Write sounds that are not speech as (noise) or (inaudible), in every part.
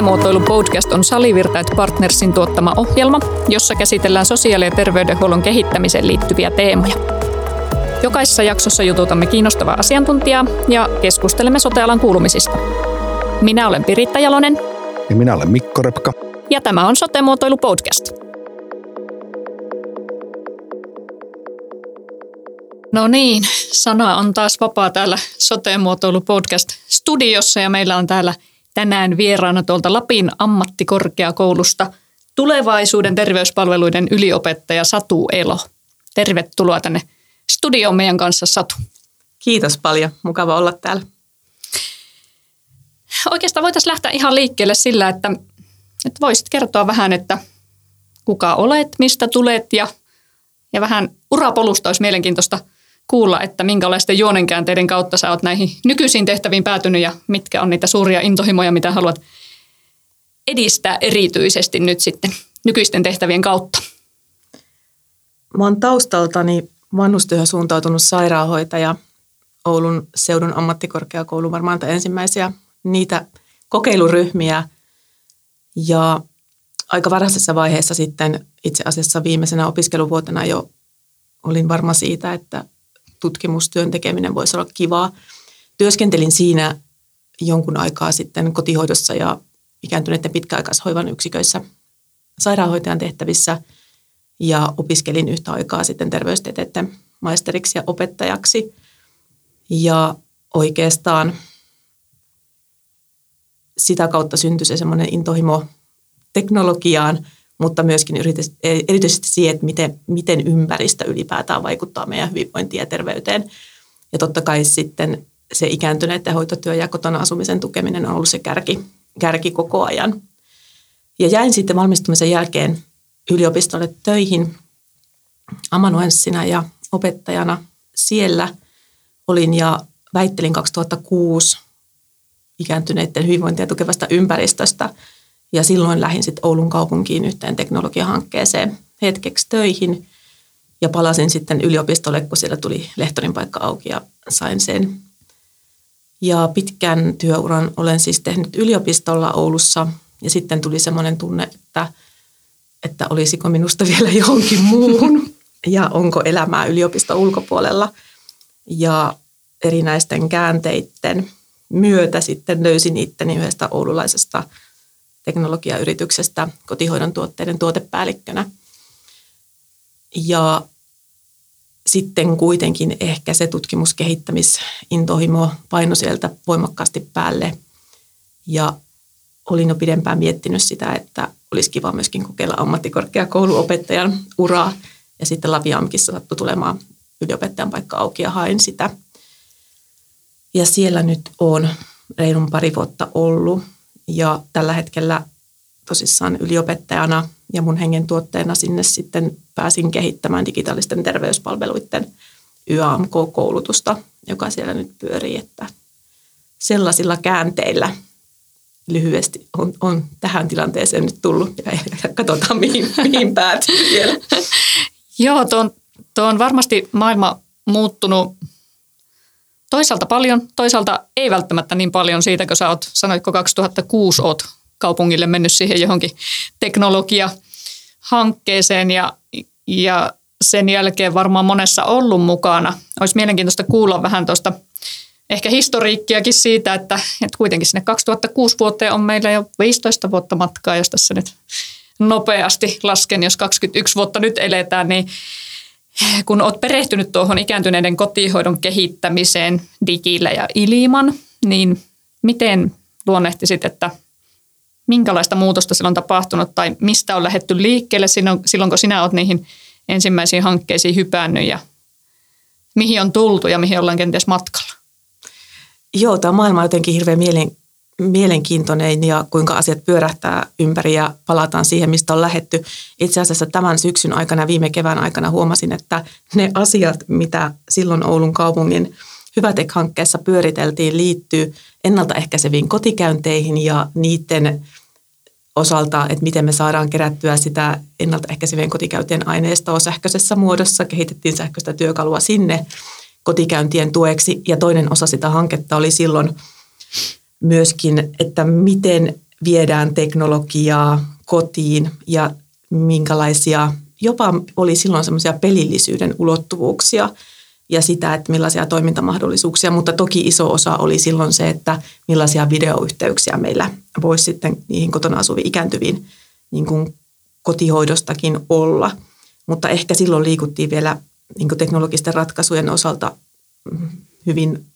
Sote-muotoilu podcast on Salivirta Partnersin tuottama ohjelma, jossa käsitellään sosiaali- ja terveydenhuollon kehittämiseen liittyviä teemoja. Jokaisessa jaksossa jututamme kiinnostavaa asiantuntijaa ja keskustelemme sotealan kuulumisista. Minä olen Piritta Jalonen. Ja minä olen Mikko Repka. Ja tämä on Sote-muotoilu podcast. No niin, sana on taas vapaa täällä Sote-muotoilu podcast studiossa ja meillä on täällä tänään vieraana tuolta Lapin ammattikorkeakoulusta tulevaisuuden terveyspalveluiden yliopettaja Satu Elo. Tervetuloa tänne studioon meidän kanssa Satu. Kiitos paljon, mukava olla täällä. Oikeastaan voitaisiin lähteä ihan liikkeelle sillä, että, että voisit kertoa vähän, että kuka olet, mistä tulet ja, ja vähän urapolusta olisi mielenkiintoista – kuulla, että minkälaisten juonenkäänteiden kautta sä oot näihin nykyisiin tehtäviin päätynyt ja mitkä on niitä suuria intohimoja, mitä haluat edistää erityisesti nyt sitten nykyisten tehtävien kautta? Mä oon taustaltani vanhustyöhön suuntautunut sairaanhoitaja Oulun seudun ammattikorkeakoulu varmaan ensimmäisiä niitä kokeiluryhmiä ja aika varhaisessa vaiheessa sitten itse asiassa viimeisenä opiskeluvuotena jo olin varma siitä, että tutkimustyön tekeminen voisi olla kivaa. Työskentelin siinä jonkun aikaa sitten kotihoidossa ja ikääntyneiden pitkäaikaishoivan yksiköissä sairaanhoitajan tehtävissä ja opiskelin yhtä aikaa sitten terveystieteiden maisteriksi ja opettajaksi. Ja oikeastaan sitä kautta syntyi se semmoinen intohimo teknologiaan – mutta myöskin erityisesti siihen, että miten, miten ympäristö ylipäätään vaikuttaa meidän hyvinvointiin ja terveyteen. Ja totta kai sitten se ikääntyneiden hoitotyö ja kotona asumisen tukeminen on ollut se kärki, kärki koko ajan. Ja jäin sitten valmistumisen jälkeen yliopistolle töihin amanuenssina ja opettajana siellä olin ja väittelin 2006 ikääntyneiden hyvinvointia tukevasta ympäristöstä – ja silloin lähdin sitten Oulun kaupunkiin yhteen teknologiahankkeeseen hetkeksi töihin ja palasin sitten yliopistolle, kun siellä tuli lehtorin paikka auki ja sain sen. Ja pitkän työuran olen siis tehnyt yliopistolla Oulussa ja sitten tuli semmoinen tunne, että, että olisiko minusta (laughs) vielä johonkin muuhun ja onko elämää yliopiston ulkopuolella. Ja erinäisten käänteiden myötä sitten löysin itteni yhdestä oululaisesta teknologiayrityksestä kotihoidon tuotteiden tuotepäällikkönä. Ja sitten kuitenkin ehkä se tutkimuskehittämisintohimo paino sieltä voimakkaasti päälle. Ja olin jo pidempään miettinyt sitä, että olisi kiva myöskin kokeilla ammattikorkeakouluopettajan uraa. Ja sitten Laviamkissa sattui tulemaan yliopettajan paikka auki ja hain sitä. Ja siellä nyt on reilun pari vuotta ollut ja tällä hetkellä tosissaan yliopettajana ja mun hengen tuotteena sinne sitten pääsin kehittämään digitaalisten terveyspalveluiden YAMK-koulutusta, joka siellä nyt pyörii, että sellaisilla käänteillä lyhyesti on, on tähän tilanteeseen nyt tullut ja katsotaan mihin, mihin päätyy vielä. (laughs) Joo, tuo on, varmasti maailma muuttunut Toisaalta paljon, toisaalta ei välttämättä niin paljon siitä, kun sä oot, sanoitko 2006 oot kaupungille mennyt siihen johonkin teknologia-hankkeeseen ja, ja sen jälkeen varmaan monessa ollut mukana. Olisi mielenkiintoista kuulla vähän tuosta ehkä historiikkiakin siitä, että, että kuitenkin sinne 2006 vuoteen on meillä jo 15 vuotta matkaa, jos tässä nyt nopeasti lasken, jos 21 vuotta nyt eletään, niin kun olet perehtynyt tuohon ikääntyneiden kotihoidon kehittämiseen digillä ja ilman, niin miten luonnehtisit, että minkälaista muutosta silloin on tapahtunut tai mistä on lähetty liikkeelle silloin, kun sinä olet niihin ensimmäisiin hankkeisiin hypännyt ja mihin on tultu ja mihin ollaan kenties matkalla? Joo, tämä maailma on jotenkin hirveän mielen, mielenkiintoinen ja kuinka asiat pyörähtää ympäri ja palataan siihen, mistä on lähetty. Itse asiassa tämän syksyn aikana, viime kevään aikana huomasin, että ne asiat, mitä silloin Oulun kaupungin Hyvätek-hankkeessa pyöriteltiin, liittyy ennaltaehkäiseviin kotikäynteihin ja niiden osalta, että miten me saadaan kerättyä sitä ennaltaehkäisevien kotikäyntien aineistoa sähköisessä muodossa. Kehitettiin sähköistä työkalua sinne kotikäyntien tueksi ja toinen osa sitä hanketta oli silloin – myöskin, että miten viedään teknologiaa kotiin ja minkälaisia, jopa oli silloin semmoisia pelillisyyden ulottuvuuksia ja sitä, että millaisia toimintamahdollisuuksia, mutta toki iso osa oli silloin se, että millaisia videoyhteyksiä meillä voisi sitten niihin kotona asuviin ikääntyviin niin kuin kotihoidostakin olla. Mutta ehkä silloin liikuttiin vielä niin teknologisten ratkaisujen osalta hyvin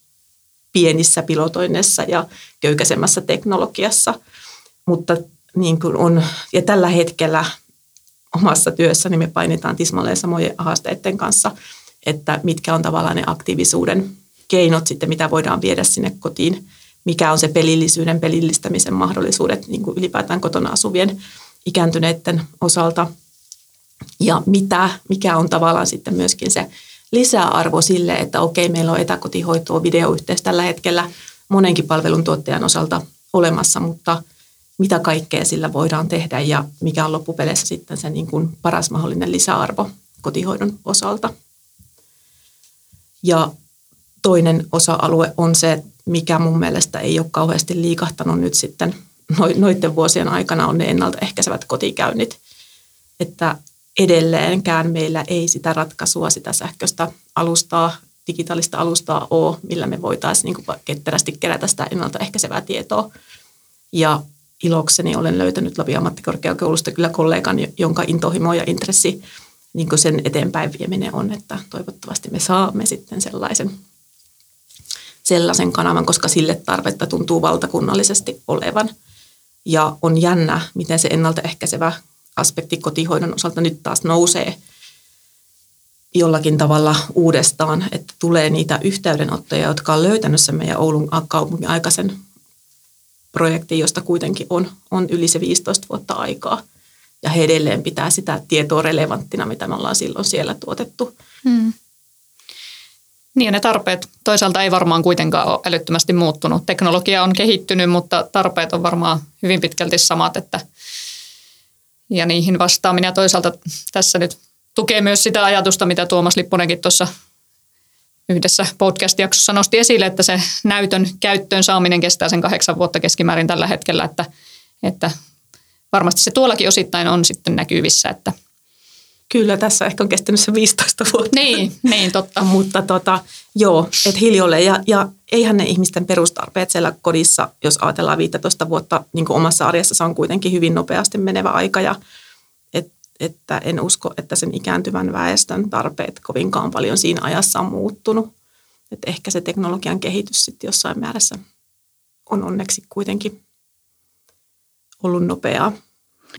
pienissä pilotoinneissa ja köykäisemmässä teknologiassa. Mutta niin kuin on, ja tällä hetkellä omassa työssäni me painitaan tismalleen samojen haasteiden kanssa, että mitkä on tavallaan ne aktiivisuuden keinot sitten, mitä voidaan viedä sinne kotiin, mikä on se pelillisyyden, pelillistämisen mahdollisuudet niin kuin ylipäätään kotona asuvien ikääntyneiden osalta ja mitä, mikä on tavallaan sitten myöskin se lisäarvo sille, että okei, meillä on etäkotihoitoa, videoyhteys tällä hetkellä monenkin palveluntuottajan osalta olemassa, mutta mitä kaikkea sillä voidaan tehdä ja mikä on loppupeleissä sitten se niin kuin paras mahdollinen lisäarvo kotihoidon osalta. Ja toinen osa-alue on se, mikä mun mielestä ei ole kauheasti liikahtanut nyt sitten noiden vuosien aikana, on ne ennaltaehkäisevät kotikäynnit. Että edelleenkään meillä ei sitä ratkaisua, sitä sähköistä alustaa, digitaalista alustaa ole, millä me voitaisiin niin ketterästi kerätä sitä ennaltaehkäisevää tietoa. Ja ilokseni olen löytänyt Lapin ammattikorkeakoulusta kyllä kollegan, jonka intohimo ja intressi niin sen eteenpäin vieminen on, että toivottavasti me saamme sitten sellaisen, sellaisen kanavan, koska sille tarvetta tuntuu valtakunnallisesti olevan. Ja on jännä, miten se ennaltaehkäisevä aspekti kotihoidon osalta nyt taas nousee jollakin tavalla uudestaan, että tulee niitä yhteydenottoja, jotka on löytänyt sen meidän Oulun kaupungin aikaisen projektin, josta kuitenkin on, on yli se 15 vuotta aikaa. Ja he edelleen pitää sitä tietoa relevanttina, mitä me ollaan silloin siellä tuotettu. Hmm. Niin ja ne tarpeet toisaalta ei varmaan kuitenkaan ole älyttömästi muuttunut. Teknologia on kehittynyt, mutta tarpeet on varmaan hyvin pitkälti samat, että ja niihin vastaaminen. Ja toisaalta tässä nyt tukee myös sitä ajatusta, mitä Tuomas Lipponenkin tuossa yhdessä podcast-jaksossa nosti esille, että se näytön käyttöön saaminen kestää sen kahdeksan vuotta keskimäärin tällä hetkellä, että, että varmasti se tuollakin osittain on sitten näkyvissä, että – Kyllä, tässä ehkä on kestänyt se 15 vuotta. Niin, niin totta. (laughs) Mutta tota, joo, että hiljolle. Ja, ja eihän ne ihmisten perustarpeet siellä kodissa, jos ajatellaan 15 vuotta niin kuin omassa arjessa, se on kuitenkin hyvin nopeasti menevä aika. Ja et, että en usko, että sen ikääntyvän väestön tarpeet kovinkaan paljon siinä ajassa on muuttunut. Että ehkä se teknologian kehitys sitten jossain määrässä on onneksi kuitenkin ollut nopeaa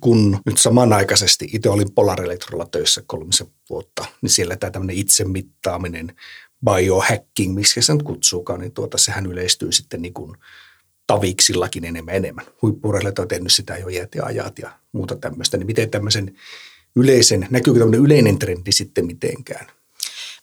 kun nyt samanaikaisesti itse olin Polar Electrolla töissä kolmisen vuotta, niin siellä tämä tämmöinen itsemittaaminen, biohacking, miksi se nyt kutsuukaan, niin tuota, sehän yleistyy sitten niin kuin taviksillakin enemmän enemmän. Huippurheilijat on tehnyt sitä jo iät ja ajat ja muuta tämmöistä. Niin miten tämmöisen yleisen, näkyykö tämmöinen yleinen trendi sitten mitenkään?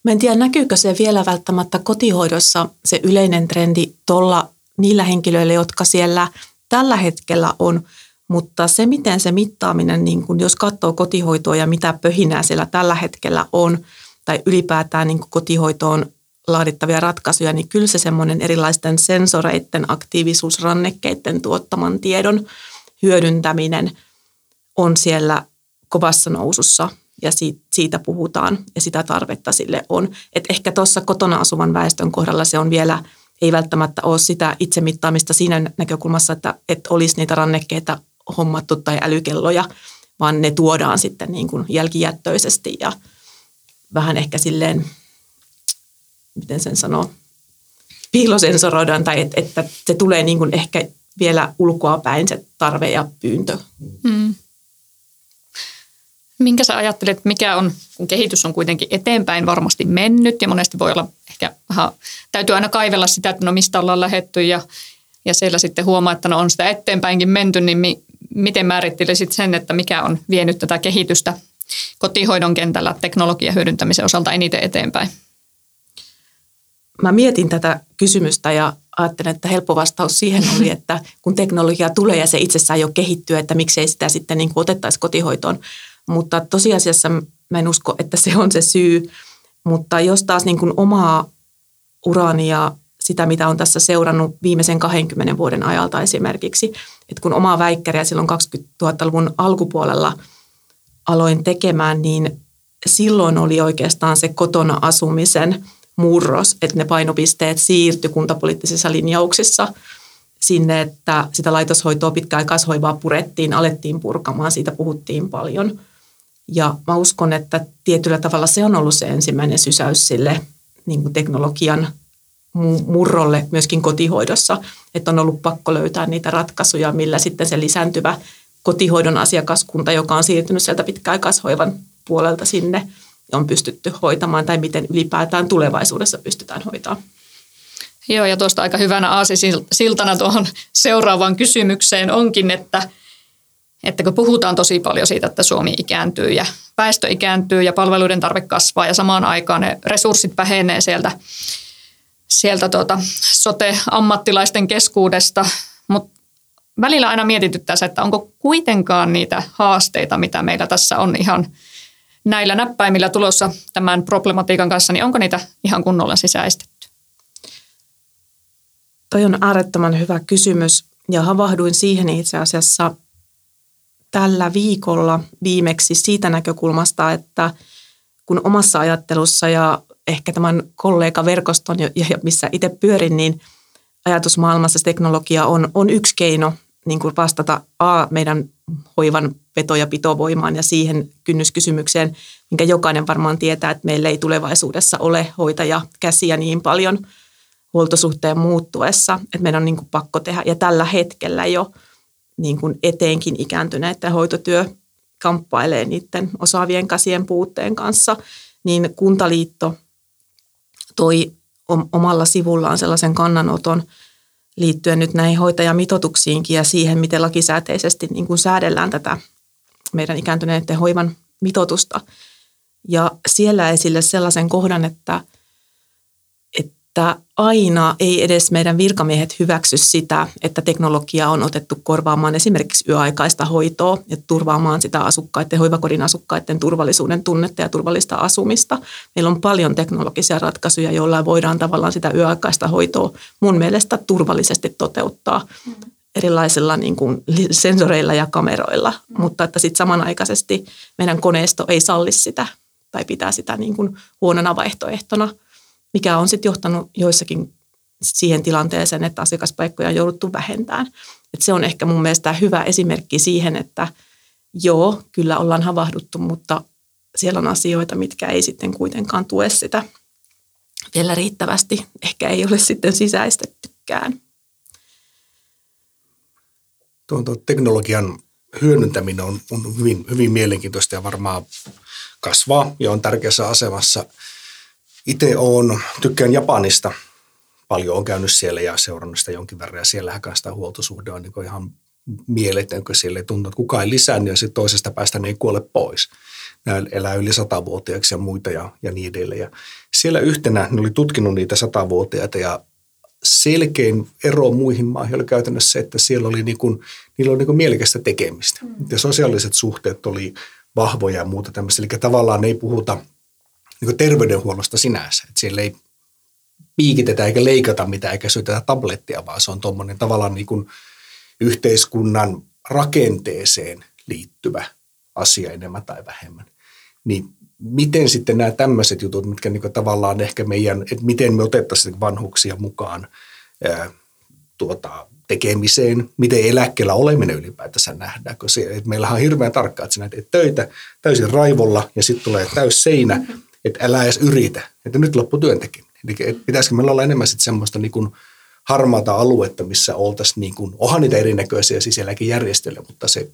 Mä en tiedä, näkyykö se vielä välttämättä kotihoidossa se yleinen trendi tuolla niillä henkilöillä, jotka siellä tällä hetkellä on – mutta se, miten se mittaaminen, niin kun jos katsoo kotihoitoa ja mitä pöhinää siellä tällä hetkellä on, tai ylipäätään niin kotihoitoon laadittavia ratkaisuja, niin kyllä se semmoinen erilaisten sensoreiden, aktiivisuusrannekkeiden tuottaman tiedon hyödyntäminen on siellä kovassa nousussa ja siitä puhutaan ja sitä tarvetta sille on. Et ehkä tuossa kotona asuvan väestön kohdalla se on vielä, ei välttämättä ole sitä itsemittaamista siinä näkökulmassa, että, että olisi niitä rannekkeita hommattu tai älykelloja, vaan ne tuodaan sitten niin kuin jälkijättöisesti ja vähän ehkä silleen, miten sen sanoo, piilosensoroidaan tai että, että se tulee niin kuin ehkä vielä ulkoa päin se tarve ja pyyntö. Hmm. Minkä sä ajattelet, mikä on, kun kehitys on kuitenkin eteenpäin varmasti mennyt ja monesti voi olla ehkä aha, täytyy aina kaivella sitä, että no mistä ollaan lähetty ja, ja siellä sitten huomaa, että no on sitä eteenpäinkin menty, niin mi, miten määrittelisit sen, että mikä on vienyt tätä kehitystä kotihoidon kentällä teknologian hyödyntämisen osalta eniten eteenpäin? Mä mietin tätä kysymystä ja ajattelen, että helppo vastaus siihen oli, (laughs) että kun teknologia tulee ja se itsessään jo kehittyy, että miksei sitä sitten niin otettaisi kotihoitoon. Mutta tosiasiassa mä en usko, että se on se syy. Mutta jos taas niin kuin omaa uraani ja sitä, mitä on tässä seurannut viimeisen 20 vuoden ajalta esimerkiksi. Että kun omaa väikkäriä silloin 2000-luvun alkupuolella aloin tekemään, niin silloin oli oikeastaan se kotona asumisen murros, että ne painopisteet siirtyi kuntapoliittisissa linjauksissa sinne, että sitä laitoshoitoa pitkäaikaishoivaa purettiin, alettiin purkamaan, siitä puhuttiin paljon. Ja mä uskon, että tietyllä tavalla se on ollut se ensimmäinen sysäys sille niin kuin teknologian murrolle myöskin kotihoidossa, että on ollut pakko löytää niitä ratkaisuja, millä sitten se lisääntyvä kotihoidon asiakaskunta, joka on siirtynyt sieltä pitkäaikaishoivan puolelta sinne, on pystytty hoitamaan tai miten ylipäätään tulevaisuudessa pystytään hoitamaan. Joo, ja tuosta aika hyvänä aasisiltana tuohon seuraavaan kysymykseen onkin, että, että kun puhutaan tosi paljon siitä, että Suomi ikääntyy ja väestö ikääntyy ja palveluiden tarve kasvaa ja samaan aikaan ne resurssit vähenee sieltä, sieltä tuota sote-ammattilaisten keskuudesta, mutta välillä aina mietityttää se, että onko kuitenkaan niitä haasteita, mitä meillä tässä on ihan näillä näppäimillä tulossa tämän problematiikan kanssa, niin onko niitä ihan kunnolla sisäistetty? Toi on äärettömän hyvä kysymys ja havahduin siihen itse asiassa tällä viikolla viimeksi siitä näkökulmasta, että kun omassa ajattelussa ja ehkä tämän kollegaverkoston, missä itse pyörin, niin ajatusmaailmassa teknologia on, on yksi keino niin kuin vastata A, meidän hoivan veto- ja pitovoimaan ja siihen kynnyskysymykseen, minkä jokainen varmaan tietää, että meillä ei tulevaisuudessa ole hoitaja käsiä niin paljon huoltosuhteen muuttuessa, että meidän on niin kuin pakko tehdä. Ja tällä hetkellä jo niin kuin eteenkin ikääntyneiden hoitotyö kamppailee niiden osaavien käsien puutteen kanssa, niin Kuntaliitto toi omalla sivullaan sellaisen kannanoton – liittyen nyt näihin hoitajamitoituksiinkin ja siihen, miten lakisääteisesti niin kuin säädellään tätä meidän ikääntyneiden hoivan mitoitusta. Ja siellä esille sellaisen kohdan, että että aina ei edes meidän virkamiehet hyväksy sitä, että teknologia on otettu korvaamaan esimerkiksi yöaikaista hoitoa ja turvaamaan sitä asukkaiden, hoivakodin asukkaiden turvallisuuden tunnetta ja turvallista asumista. Meillä on paljon teknologisia ratkaisuja, joilla voidaan tavallaan sitä yöaikaista hoitoa mun mielestä turvallisesti toteuttaa erilaisilla niin kuin sensoreilla ja kameroilla, mutta että sitten samanaikaisesti meidän koneisto ei salli sitä tai pitää sitä niin kuin huonona vaihtoehtona – mikä on sitten johtanut joissakin siihen tilanteeseen, että asiakaspaikkoja on jouduttu vähentämään. Et se on ehkä mun mielestä hyvä esimerkki siihen, että joo, kyllä ollaan havahduttu, mutta siellä on asioita, mitkä ei sitten kuitenkaan tue sitä vielä riittävästi. Ehkä ei ole sitten sisäistettykään. Tuon, tuon teknologian hyödyntäminen on, on hyvin, hyvin mielenkiintoista ja varmaan kasvaa ja on tärkeässä asemassa – itse olen, tykkään Japanista. Paljon on käynyt siellä ja seurannut sitä jonkin verran. Ja siellähän kanssa huoltosuhde on niin ihan mieletön, kun siellä ei tunnu, että kukaan ei lisännyt ja sitten toisesta päästä ne ei kuole pois. Nämä elää yli satavuotiaaksi ja muita ja, ja niin edelleen. Ja siellä yhtenä, ne oli tutkinut niitä satavuotiaita ja selkein ero muihin maihin oli käytännössä se, että siellä oli niin kuin, niillä oli niin kuin mielekästä tekemistä. Mm. Ja sosiaaliset suhteet oli vahvoja ja muuta tämmöistä. Eli tavallaan ei puhuta – niin terveydenhuollosta sinänsä. Että siellä ei piikitetä eikä leikata mitään eikä syötetä tablettia, vaan se on tuommoinen tavallaan niin kuin yhteiskunnan rakenteeseen liittyvä asia enemmän tai vähemmän. Niin miten sitten nämä tämmöiset jutut, mitkä niin tavallaan ehkä meidän, että miten me otettaisiin vanhuksia mukaan ää, tuota, tekemiseen, miten eläkkeellä oleminen ylipäätänsä nähdään, koska että meillähän on hirveän tarkkaa, että sinä teet töitä täysin raivolla ja sitten tulee täys seinä että älä edes yritä, että nyt loppu työntekeminen. Eli pitäisikö meillä olla enemmän sitten semmoista niin kuin harmaata aluetta, missä oltaisiin, niin kuin, onhan niitä erinäköisiä sisälläkin järjestelyjä, mutta se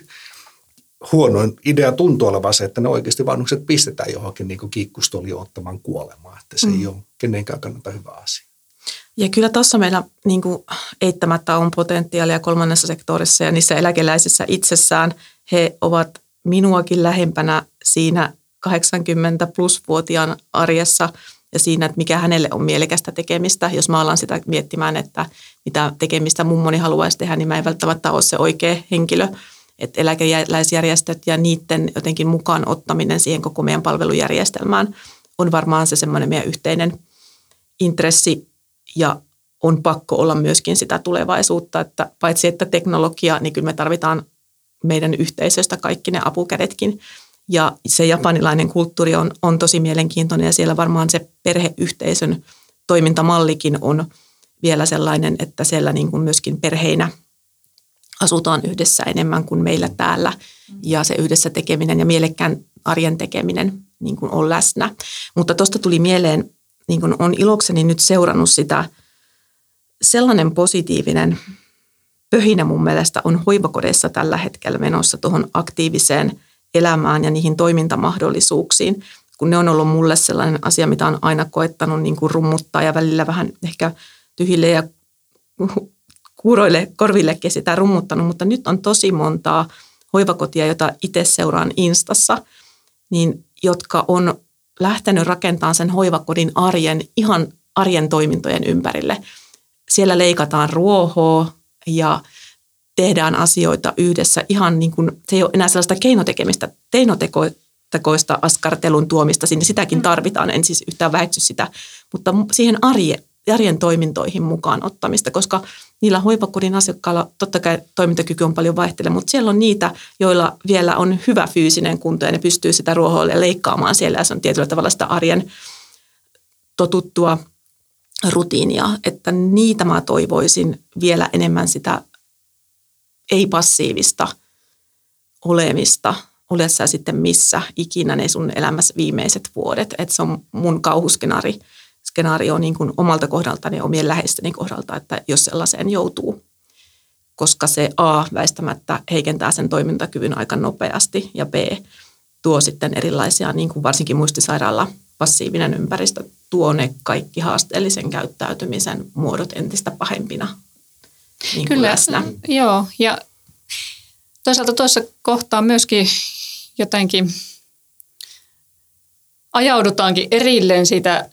huonoin idea tuntuu olevan se, että ne oikeasti vanhukset pistetään johonkin niin kiikkustoli ottamaan kuolemaan, että se mm. ei ole kenenkään kannalta hyvä asia. Ja kyllä tuossa meillä niin kuin eittämättä on potentiaalia kolmannessa sektorissa ja niissä eläkeläisissä itsessään. He ovat minuakin lähempänä siinä 80 plus-vuotiaan arjessa ja siinä, että mikä hänelle on mielekästä tekemistä. Jos mä alan sitä miettimään, että mitä tekemistä mummoni haluaisi tehdä, niin mä en välttämättä ole se oikea henkilö. Että eläkeläisjärjestöt ja niiden jotenkin mukaan ottaminen siihen koko meidän palvelujärjestelmään on varmaan se semmoinen meidän yhteinen intressi ja on pakko olla myöskin sitä tulevaisuutta, että paitsi että teknologia, niin kyllä me tarvitaan meidän yhteisöstä kaikki ne apukädetkin. Ja se japanilainen kulttuuri on, on tosi mielenkiintoinen ja siellä varmaan se perheyhteisön toimintamallikin on vielä sellainen, että siellä niin kuin myöskin perheinä asutaan yhdessä enemmän kuin meillä täällä ja se yhdessä tekeminen ja mielekkään arjen tekeminen niin kuin on läsnä. Mutta tuosta tuli mieleen, niin kuin on ilokseni nyt seurannut sitä, sellainen positiivinen pöhinä mun mielestä on hoivakodeissa tällä hetkellä menossa tuohon aktiiviseen elämään ja niihin toimintamahdollisuuksiin, kun ne on ollut mulle sellainen asia, mitä on aina koettanut niin kuin rummuttaa ja välillä vähän ehkä tyhjille ja (laughs) kuuroille korvillekin sitä rummuttanut, mutta nyt on tosi montaa hoivakotia, jota itse seuraan Instassa, niin jotka on lähtenyt rakentamaan sen hoivakodin arjen ihan arjen toimintojen ympärille. Siellä leikataan ruohoa ja tehdään asioita yhdessä ihan niin kuin, se ei ole enää sellaista keinotekemistä, teinotekoista askartelun tuomista, sinne. Sitäkin mm. tarvitaan, en siis yhtään vähetsy sitä, mutta siihen arjen, arjen toimintoihin mukaan ottamista, koska niillä hoivakodin asiakkailla totta kai toimintakyky on paljon vaihtele, mutta siellä on niitä, joilla vielä on hyvä fyysinen kunto ja ne pystyy sitä ruohoille leikkaamaan siellä. Ja se on tietyllä tavalla sitä arjen totuttua rutiinia, että niitä mä toivoisin vielä enemmän sitä ei-passiivista olemista, ole sä sitten missä ikinä ne sun elämässä viimeiset vuodet. Että se on mun kauhuskenaari skenaario niin kuin omalta kohdaltani ja omien läheisteni kohdalta, että jos sellaiseen joutuu, koska se A väistämättä heikentää sen toimintakyvyn aika nopeasti ja B tuo sitten erilaisia, niin kuin varsinkin muistisairaalla passiivinen ympäristö tuo ne kaikki haasteellisen käyttäytymisen muodot entistä pahempina niin Kyllä, läsnä. joo. Ja toisaalta tuossa kohtaa myöskin jotenkin ajaudutaankin erilleen siitä.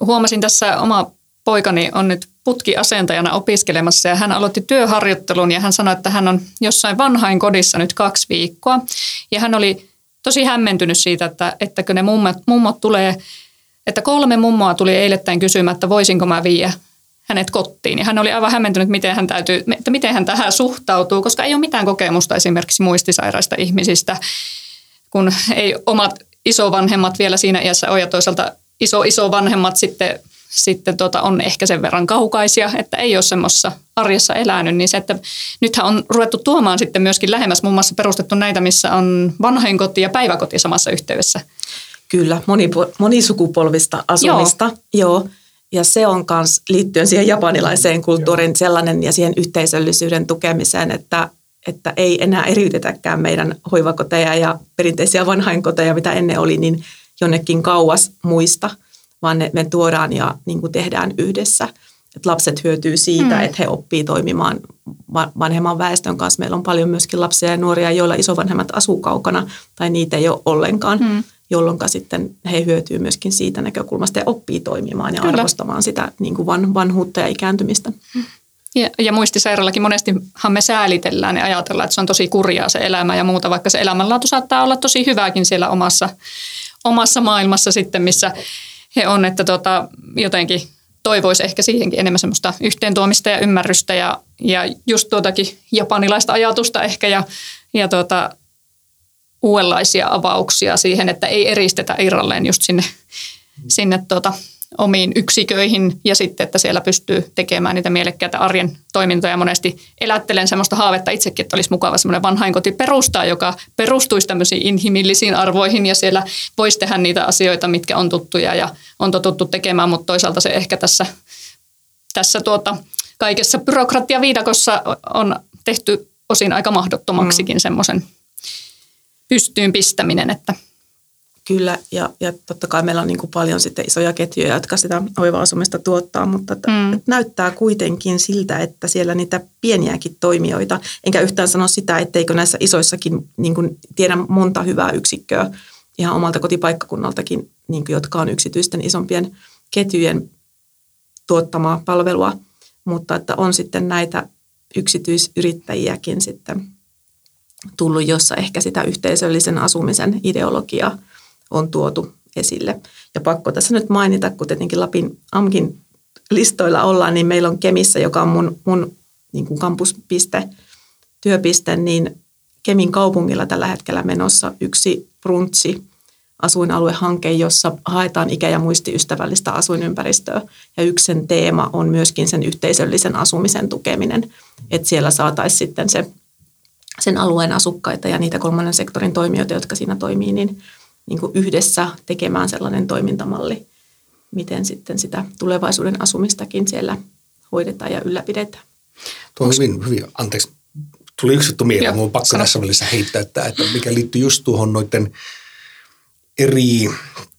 Huomasin tässä oma poikani on nyt putkiasentajana opiskelemassa ja hän aloitti työharjoittelun ja hän sanoi, että hän on jossain vanhain kodissa nyt kaksi viikkoa. Ja hän oli tosi hämmentynyt siitä, että, että kun ne mummot, mummot tulee, että kolme mummoa tuli eilettäin kysymään, että voisinko mä viiä hänet kotiin. Ja hän oli aivan hämmentynyt, miten hän, täytyy, että miten hän tähän suhtautuu, koska ei ole mitään kokemusta esimerkiksi muistisairaista ihmisistä, kun ei omat isovanhemmat vielä siinä iässä ole ja toisaalta iso isovanhemmat sitten, sitten tota on ehkä sen verran kaukaisia, että ei ole semmoisessa arjessa elänyt, niin se, että nythän on ruvettu tuomaan sitten myöskin lähemmäs, muun muassa perustettu näitä, missä on vanhainkoti ja päiväkoti samassa yhteydessä. Kyllä, monisukupolvista asumista. Joo. Joo. Ja se on myös liittyen siihen japanilaiseen kulttuuriin sellainen ja siihen yhteisöllisyyden tukemiseen, että, että ei enää eriytetäkään meidän hoivakoteja ja perinteisiä vanhainkoteja, mitä ennen oli, niin jonnekin kauas muista, vaan ne, me tuodaan ja niin kuin tehdään yhdessä. Että lapset hyötyy siitä, mm. että he oppii toimimaan vanhemman väestön kanssa. Meillä on paljon myöskin lapsia ja nuoria, joilla isovanhemmat asuu kaukana tai niitä ei ole ollenkaan. Mm jolloin sitten he hyötyy myöskin siitä näkökulmasta ja oppii toimimaan ja Kyllä. arvostamaan sitä niin kuin van, vanhuutta ja ikääntymistä. Ja, ja muistisairaallakin monestihan me säälitellään ja ajatellaan, että se on tosi kurjaa se elämä ja muuta, vaikka se elämänlaatu saattaa olla tosi hyvääkin siellä omassa, omassa maailmassa sitten, missä he on, että tota, jotenkin toivoisi ehkä siihenkin enemmän semmoista yhteentuomista ja ymmärrystä ja, ja just tuotakin japanilaista ajatusta ehkä ja, ja tuota, uudenlaisia avauksia siihen, että ei eristetä irralleen just sinne, sinne tuota, omiin yksiköihin ja sitten, että siellä pystyy tekemään niitä mielekkäitä arjen toimintoja. Monesti elättelen semmoista haavetta itsekin, että olisi mukava semmoinen vanhainkoti perustaa, joka perustuisi tämmöisiin inhimillisiin arvoihin ja siellä voisi tehdä niitä asioita, mitkä on tuttuja ja on totuttu tekemään, mutta toisaalta se ehkä tässä, tässä tuota, kaikessa byrokratiaviidakossa on tehty osin aika mahdottomaksikin mm. semmoisen pystyyn pistäminen. Että. Kyllä, ja, ja totta kai meillä on niin kuin paljon sitten isoja ketjuja, jotka sitä hoiva-asumista tuottaa, mutta mm. että näyttää kuitenkin siltä, että siellä niitä pieniäkin toimijoita, enkä yhtään sano sitä, etteikö näissä isoissakin niin kuin tiedä monta hyvää yksikköä ihan omalta kotipaikkakunnaltakin, niin kuin, jotka on yksityisten isompien ketjujen tuottamaa palvelua, mutta että on sitten näitä yksityisyrittäjiäkin sitten tullut, jossa ehkä sitä yhteisöllisen asumisen ideologiaa on tuotu esille. Ja pakko tässä nyt mainita, kun tietenkin Lapin AMKin listoilla ollaan, niin meillä on Kemissä, joka on mun, mun niin kuin kampuspiste, työpiste, niin Kemin kaupungilla tällä hetkellä menossa yksi bruntsi asuinaluehanke, jossa haetaan ikä- ja muistiystävällistä asuinympäristöä. Ja yksi sen teema on myöskin sen yhteisöllisen asumisen tukeminen, että siellä saataisiin sitten se, sen alueen asukkaita ja niitä kolmannen sektorin toimijoita, jotka siinä toimii, niin, niin kuin yhdessä tekemään sellainen toimintamalli, miten sitten sitä tulevaisuuden asumistakin siellä hoidetaan ja ylläpidetään. Tuo on hyvin, hyvin, anteeksi, tuli yksi juttu mieleen, mun on pakko sano. tässä välissä heittää, että, että mikä liittyy just tuohon noiden eri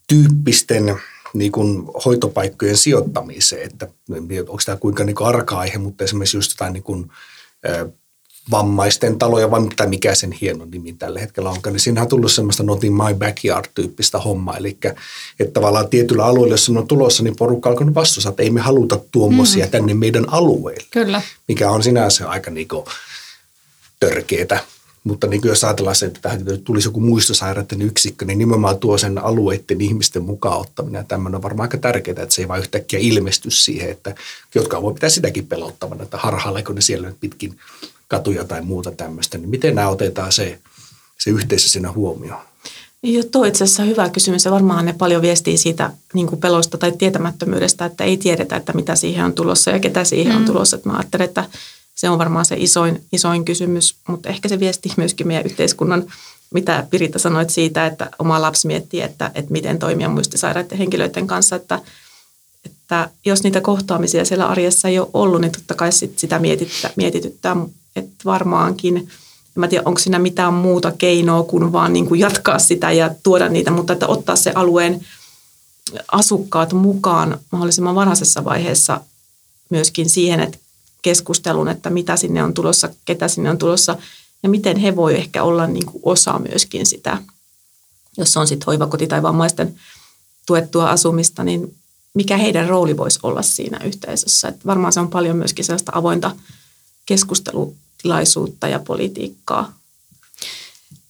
tyyppisten niin kuin hoitopaikkojen sijoittamiseen, että onko tämä kuinka niin arka-aihe, mutta esimerkiksi just jotain niin kuin, vammaisten taloja, vai mitä mikä sen hieno nimi tällä hetkellä onkaan, niin siinähän on tullut semmoista not in my backyard-tyyppistä hommaa, eli että tavallaan tietyllä alueella, jos on tulossa, niin porukka alkanut vastustaa, että ei me haluta tuommoisia mm. tänne meidän alueelle. Kyllä. Mikä on sinänsä aika niin kuin törkeetä. Mutta niin jos ajatellaan se, että tähän tulisi joku muistosairaiden yksikkö, niin nimenomaan tuo sen alueiden ihmisten mukaan ottaminen ja tämmöinen on varmaan aika tärkeää, että se ei vain yhtäkkiä ilmesty siihen, että jotka voi pitää sitäkin pelottavana, että harhaileeko ne siellä nyt pitkin katuja tai muuta tämmöistä, niin miten nämä otetaan se, se yhteisö siinä huomioon? Joo, tuo itse asiassa hyvä kysymys ja varmaan ne paljon viestii siitä niin kuin pelosta tai tietämättömyydestä, että ei tiedetä, että mitä siihen on tulossa ja ketä siihen mm. on tulossa. Että mä ajattelen, että se on varmaan se isoin, isoin kysymys, mutta ehkä se viesti myöskin meidän yhteiskunnan, mitä Pirita sanoit siitä, että oma lapsi miettii, että, että miten toimia muistisairaiden henkilöiden kanssa, että, että jos niitä kohtaamisia siellä arjessa ei ole ollut, niin totta kai sit sitä mietityttää, mietityttää että varmaankin, mä tiedä onko siinä mitään muuta keinoa kuin vaan niin kuin jatkaa sitä ja tuoda niitä, mutta että ottaa se alueen asukkaat mukaan mahdollisimman varhaisessa vaiheessa myöskin siihen, että keskustelun, että mitä sinne on tulossa, ketä sinne on tulossa ja miten he voi ehkä olla niin kuin osa myöskin sitä, jos on sitten hoivakoti tai vammaisten tuettua asumista, niin mikä heidän rooli voisi olla siinä yhteisössä. Että varmaan se on paljon myöskin sellaista avointa keskustelutilaisuutta ja politiikkaa.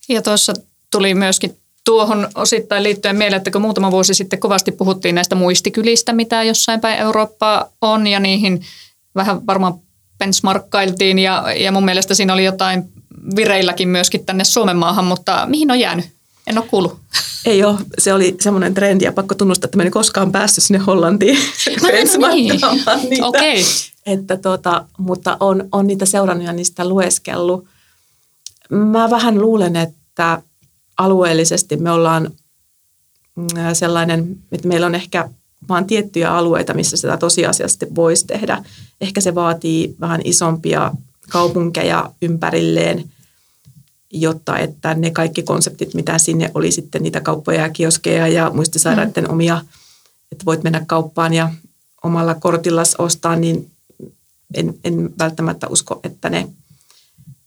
Ja tuossa tuli myöskin tuohon osittain liittyen mieleen, että kun muutama vuosi sitten kovasti puhuttiin näistä muistikylistä, mitä jossain päin Eurooppaa on, ja niihin vähän varmaan benchmarkkailtiin, ja, ja mun mielestä siinä oli jotain vireilläkin myöskin tänne Suomen maahan, mutta mihin on jäänyt? En ole kuullut. Ei ole. Se oli semmoinen trendi ja pakko tunnustaa, että mä en koskaan päässyt sinne Hollantiin benchmarkkaamaan (laughs) niin. niitä. Okay. Että tota, mutta on, on niitä seurannut ja niistä lueskellut. Mä vähän luulen, että alueellisesti me ollaan mm, sellainen, että meillä on ehkä vaan tiettyjä alueita, missä sitä tosiasiallisesti voisi tehdä. Ehkä se vaatii vähän isompia kaupunkeja ympärilleen, jotta että ne kaikki konseptit, mitä sinne oli sitten niitä kauppoja ja kioskeja ja muistisairaiden mm. omia, että voit mennä kauppaan ja omalla kortilla ostaa, niin en, en välttämättä usko, että ne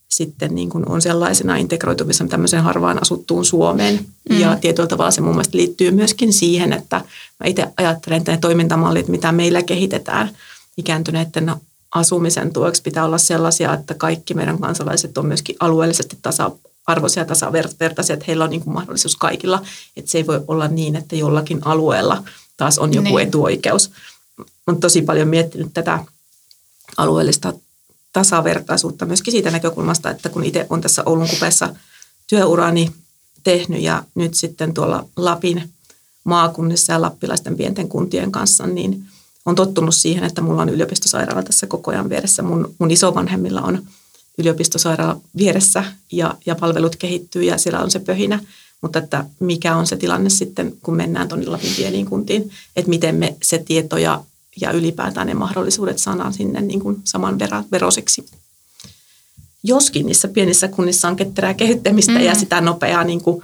sitten niin kuin on sellaisena integroituvissa tämmöiseen harvaan asuttuun Suomeen. Mm. Ja tietyllä tavalla se mun mielestä liittyy myöskin siihen, että mä itse ajattelen, että ne toimintamallit, mitä meillä kehitetään ikääntyneiden asumisen tueksi, pitää olla sellaisia, että kaikki meidän kansalaiset on myöskin alueellisesti tasa-arvoisia ja tasavertaisia, että heillä on niin kuin mahdollisuus kaikilla. Että se ei voi olla niin, että jollakin alueella taas on joku niin. etuoikeus. Olen tosi paljon miettinyt tätä alueellista tasavertaisuutta myöskin siitä näkökulmasta, että kun itse on tässä Oulun kupeessa työurani tehnyt ja nyt sitten tuolla Lapin maakunnissa ja lappilaisten pienten kuntien kanssa, niin on tottunut siihen, että mulla on yliopistosairaala tässä koko ajan vieressä. Mun, mun isovanhemmilla on yliopistosairaala vieressä ja, ja palvelut kehittyy ja siellä on se pöhinä. Mutta että mikä on se tilanne sitten, kun mennään tuonne Lapin pieniin kuntiin, että miten me se tieto ja ja ylipäätään ne mahdollisuudet saadaan sinne niin kuin saman veroseksi. Joskin niissä pienissä kunnissa on ketterää kehittämistä mm-hmm. ja sitä nopeaa niin kuin,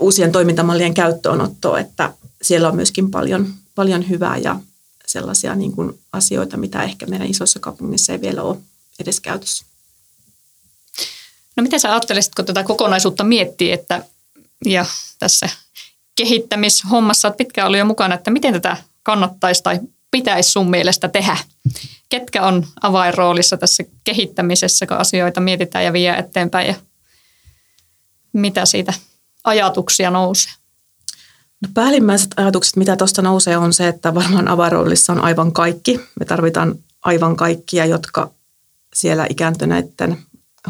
uusien toimintamallien käyttöönottoa, että siellä on myöskin paljon, paljon hyvää ja sellaisia niin kuin asioita, mitä ehkä meidän isoissa kaupungissa ei vielä ole edes käytössä. No miten sä ajattelisit, kun tätä kokonaisuutta miettii, että ja tässä kehittämishommassa olet pitkään ollut jo mukana, että miten tätä kannattaisi tai pitäisi sun mielestä tehdä? Ketkä on avainroolissa tässä kehittämisessä, kun asioita mietitään ja vie eteenpäin ja mitä siitä ajatuksia nousee? No päällimmäiset ajatukset, mitä tuosta nousee, on se, että varmaan avarollissa on aivan kaikki. Me tarvitaan aivan kaikkia, jotka siellä ikääntyneiden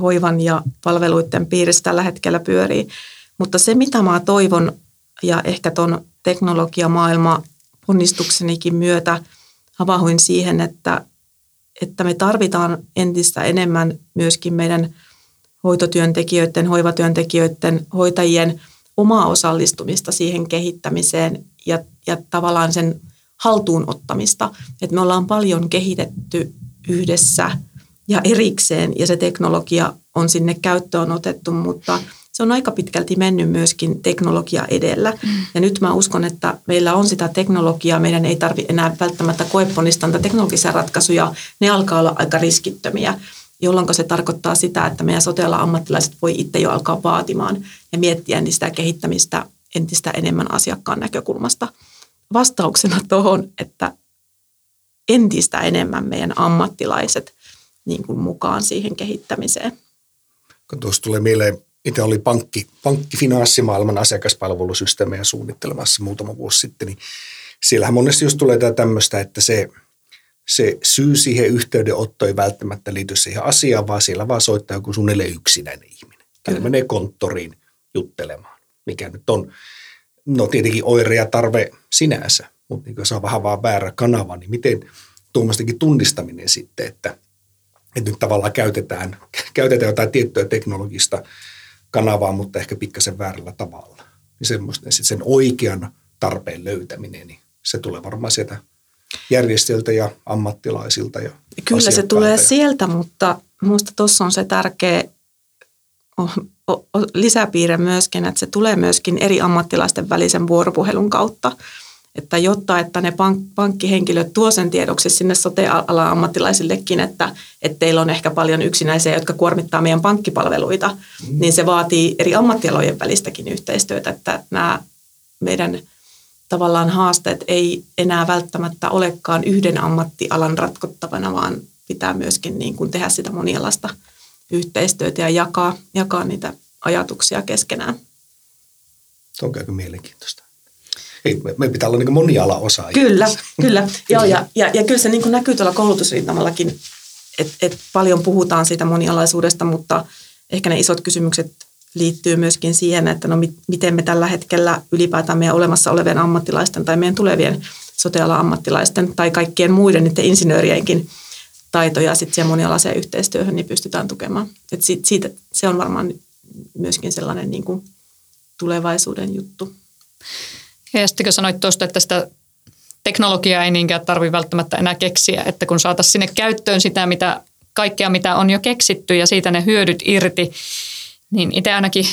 hoivan ja palveluiden piirissä tällä hetkellä pyörii. Mutta se, mitä mä toivon, ja ehkä tuon teknologiamaailma onnistuksenikin myötä havahuin siihen, että, että me tarvitaan entistä enemmän myöskin meidän hoitotyöntekijöiden, hoivatyöntekijöiden, hoitajien omaa osallistumista siihen kehittämiseen ja, ja tavallaan sen haltuun ottamista. Että me ollaan paljon kehitetty yhdessä ja erikseen ja se teknologia on sinne käyttöön otettu, mutta se on aika pitkälti mennyt myöskin teknologia edellä. Mm. Ja nyt mä uskon, että meillä on sitä teknologiaa, meidän ei tarvitse enää välttämättä koeponnistaa teknologisia ratkaisuja, ne alkaa olla aika riskittömiä, jolloin se tarkoittaa sitä, että meidän sotealla ammattilaiset voi itse jo alkaa vaatimaan ja miettiä sitä kehittämistä entistä enemmän asiakkaan näkökulmasta. Vastauksena tuohon, että entistä enemmän meidän ammattilaiset niin kuin mukaan siihen kehittämiseen. Tuossa tulee mieleen, itse oli pankki, pankkifinanssimalman asiakaspalvelusysteemejä suunnittelemassa muutama vuosi sitten, niin siellähän monesti just tulee tämmöistä, että se, se syy siihen yhteydenottoon ei välttämättä liity siihen asiaan, vaan siellä vaan soittaa joku suunnilleen yksinäinen ihminen. Tai menee konttoriin juttelemaan, mikä nyt on, no tietenkin oire ja tarve sinänsä, mutta niin se on vähän vaan väärä kanava, niin miten tuommoistakin tunnistaminen sitten, että että nyt tavallaan käytetään, käytetään jotain tiettyä teknologista kanavaa, mutta ehkä pikkasen väärällä tavalla. Niin semmoista, sen oikean tarpeen löytäminen, niin se tulee varmaan sieltä järjestöiltä ja ammattilaisilta. Ja Kyllä se tulee ja... sieltä, mutta minusta tuossa on se tärkeä lisäpiirre myöskin, että se tulee myöskin eri ammattilaisten välisen vuoropuhelun kautta että jotta että ne pank- pankkihenkilöt tuo sen tiedoksi sinne sote-alan ammattilaisillekin, että, että teillä on ehkä paljon yksinäisiä, jotka kuormittaa meidän pankkipalveluita, mm. niin se vaatii eri ammattialojen välistäkin yhteistyötä, että nämä meidän tavallaan haasteet ei enää välttämättä olekaan yhden ammattialan ratkottavana, vaan pitää myöskin niin kuin tehdä sitä monialaista yhteistyötä ja jakaa, jakaa niitä ajatuksia keskenään. Se on aika mielenkiintoista me, me pitää olla niin monialaosaajia. Kyllä, kyllä. Joo, ja, ja, ja kyllä se niin näkyy tuolla koulutusrintamallakin, että et paljon puhutaan siitä monialaisuudesta, mutta ehkä ne isot kysymykset liittyy myöskin siihen, että no miten me tällä hetkellä ylipäätään meidän olemassa olevien ammattilaisten tai meidän tulevien sote ammattilaisten tai kaikkien muiden niiden insinöörienkin taitoja sitten siihen monialaiseen yhteistyöhön niin pystytään tukemaan. Et siitä, siitä, se on varmaan myöskin sellainen niin kuin tulevaisuuden juttu. Ja sitten kun sanoit tuosta, että sitä teknologiaa ei niinkään tarvitse välttämättä enää keksiä, että kun saataisiin sinne käyttöön sitä, mitä, kaikkea mitä on jo keksitty ja siitä ne hyödyt irti, niin itse ainakin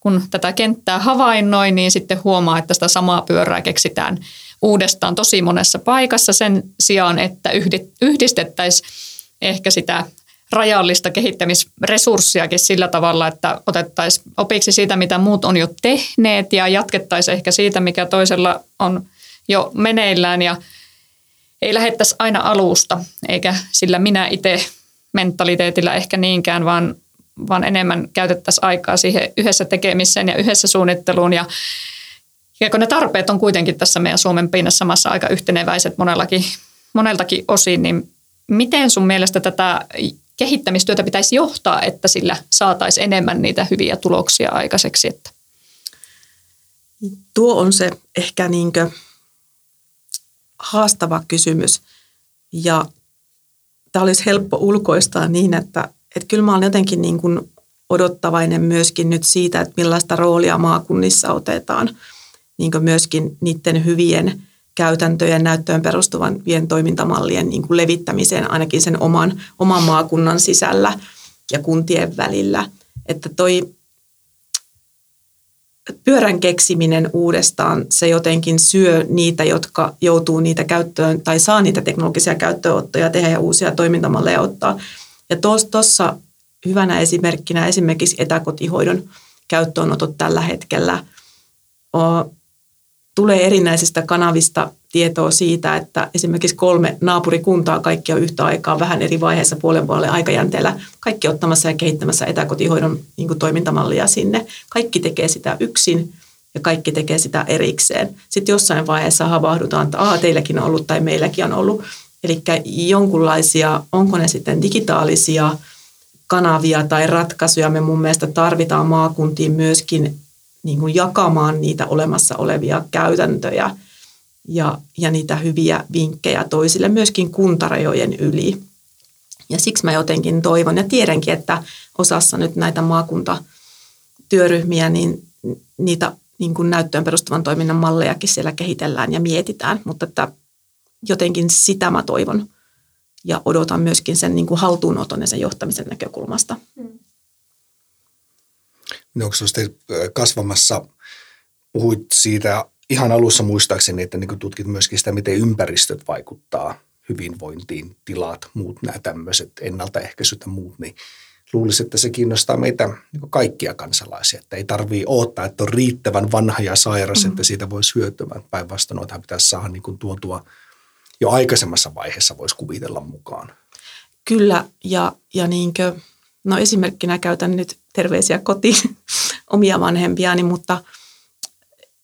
kun tätä kenttää havainnoin, niin sitten huomaa, että sitä samaa pyörää keksitään uudestaan tosi monessa paikassa sen sijaan, että yhdistettäisiin ehkä sitä rajallista kehittämisresurssiakin sillä tavalla, että otettaisiin opiksi siitä, mitä muut on jo tehneet ja jatkettaisiin ehkä siitä, mikä toisella on jo meneillään. Ja ei lähettäisi aina alusta, eikä sillä minä itse mentaliteetillä ehkä niinkään, vaan, vaan enemmän käytettäisiin aikaa siihen yhdessä tekemiseen ja yhdessä suunnitteluun ja ja kun ne tarpeet on kuitenkin tässä meidän Suomen pinnassa maassa aika yhteneväiset monellakin, moneltakin osin, niin miten sun mielestä tätä kehittämistyötä pitäisi johtaa, että sillä saataisiin enemmän niitä hyviä tuloksia aikaiseksi? Että. Tuo on se ehkä niinkö haastava kysymys ja tämä olisi helppo ulkoistaa niin, että, että kyllä mä olen jotenkin niin kuin odottavainen myöskin nyt siitä, että millaista roolia maakunnissa otetaan niin myöskin niiden hyvien käytäntöjen näyttöön perustuvan toimintamallien niin kuin levittämiseen ainakin sen oman, oman maakunnan sisällä ja kuntien välillä. Että toi pyörän keksiminen uudestaan, se jotenkin syö niitä, jotka joutuu niitä käyttöön tai saa niitä teknologisia käyttöönottoja tehdä ja uusia toimintamalleja ottaa. Ja tuossa hyvänä esimerkkinä esimerkiksi etäkotihoidon käyttöönotot tällä hetkellä tulee erinäisistä kanavista tietoa siitä, että esimerkiksi kolme naapurikuntaa kaikki on yhtä aikaa vähän eri vaiheessa puolen puolen aikajänteellä kaikki ottamassa ja kehittämässä etäkotihoidon niin kuin toimintamallia sinne. Kaikki tekee sitä yksin ja kaikki tekee sitä erikseen. Sitten jossain vaiheessa havahdutaan, että Aa, teilläkin on ollut tai meilläkin on ollut. Eli jonkunlaisia, onko ne sitten digitaalisia kanavia tai ratkaisuja, me mun mielestä tarvitaan maakuntiin myöskin niin kuin jakamaan niitä olemassa olevia käytäntöjä ja, ja niitä hyviä vinkkejä toisille myöskin kuntarajojen yli. Ja siksi mä jotenkin toivon ja tiedänkin, että osassa nyt näitä maakuntatyöryhmiä, niin niitä niin kuin näyttöön perustuvan toiminnan mallejakin siellä kehitellään ja mietitään, mutta että jotenkin sitä mä toivon ja odotan myöskin sen niin kuin haltuunoton ja sen johtamisen näkökulmasta. Mm. No, onko kasvamassa, puhuit siitä ihan alussa muistaakseni, että niin tutkit myöskin sitä, miten ympäristöt vaikuttaa hyvinvointiin, tilat, muut nämä tämmöiset ennaltaehkäisyt ja muut, niin luulisin, että se kiinnostaa meitä niin kaikkia kansalaisia, että ei tarvitse odottaa, että on riittävän vanha ja sairas, mm-hmm. että siitä voisi hyötyä. Päinvastoin noita pitäisi saada niin kuin tuotua jo aikaisemmassa vaiheessa voisi kuvitella mukaan. Kyllä, ja, ja niinkö, no esimerkkinä käytän nyt terveisiä kotiin (laughs) omia vanhempiani, mutta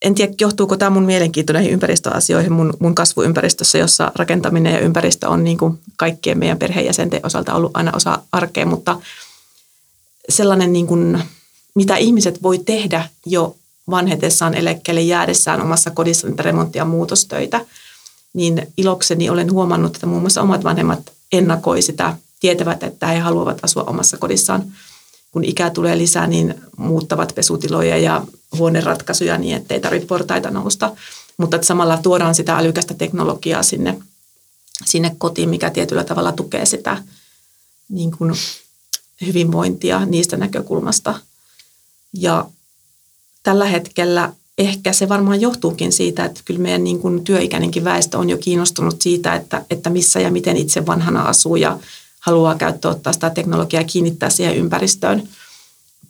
en tiedä, johtuuko tämä mun mielenkiinto näihin ympäristöasioihin mun, mun kasvuympäristössä, jossa rakentaminen ja ympäristö on niin kuin kaikkien meidän perheenjäsenten osalta ollut aina osa arkea, mutta sellainen, niin kuin, mitä ihmiset voi tehdä jo vanhetessaan eläkkeelle jäädessään omassa kodissa niitä ja muutostöitä, niin ilokseni olen huomannut, että muun muassa omat vanhemmat ennakoi sitä, tietävät, että he haluavat asua omassa kodissaan – kun ikä tulee lisää, niin muuttavat pesutiloja ja huoneratkaisuja niin, ettei tarvitse portaita nousta. Mutta samalla tuodaan sitä älykästä teknologiaa sinne, sinne kotiin, mikä tietyllä tavalla tukee sitä niin kuin hyvinvointia niistä näkökulmasta. Ja tällä hetkellä ehkä se varmaan johtuukin siitä, että kyllä meidän niin kuin työikäinenkin väestö on jo kiinnostunut siitä, että, että missä ja miten itse vanhana asuu ja haluaa käyttää ottaa sitä teknologiaa ja kiinnittää siihen ympäristöön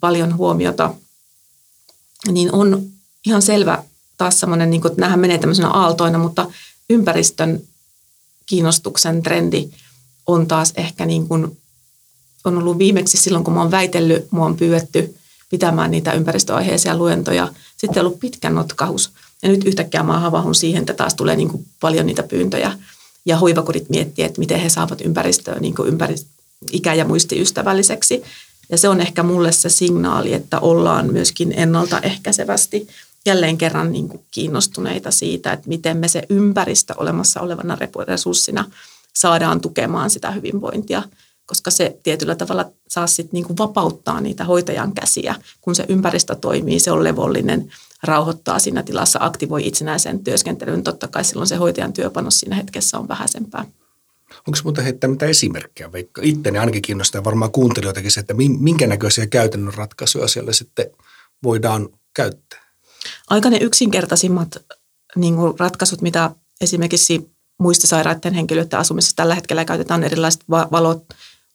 paljon huomiota, niin on ihan selvä taas semmoinen, niin että nämähän menee tämmöisenä aaltoina, mutta ympäristön kiinnostuksen trendi on taas ehkä niin kuin, on ollut viimeksi silloin, kun mä oon väitellyt, mua on pyydetty pitämään niitä ympäristöaiheisia luentoja. Sitten on ollut pitkä notkahus. Ja nyt yhtäkkiä mä havahun siihen, että taas tulee niin kuin paljon niitä pyyntöjä ja hoivakodit miettii, että miten he saavat ympäristöä niin kuin ikä- ja muistiystävälliseksi. Ja se on ehkä mulle se signaali, että ollaan myöskin ennaltaehkäisevästi jälleen kerran niin kuin kiinnostuneita siitä, että miten me se ympäristö olemassa olevana resurssina saadaan tukemaan sitä hyvinvointia, koska se tietyllä tavalla saa sitten niin kuin vapauttaa niitä hoitajan käsiä, kun se ympäristö toimii, se on levollinen, rauhoittaa siinä tilassa, aktivoi itsenäisen työskentelyn. Totta kai silloin se hoitajan työpanos siinä hetkessä on vähäisempää. Onko muuta heittää mitä esimerkkejä, Veikka? Itteni ainakin kiinnostaa varmaan kuuntelijoitakin se, että minkä näköisiä käytännön ratkaisuja siellä sitten voidaan käyttää? Aika ne yksinkertaisimmat niin kuin ratkaisut, mitä esimerkiksi muistisairaiden henkilöiden asumisessa tällä hetkellä käytetään erilaiset valot,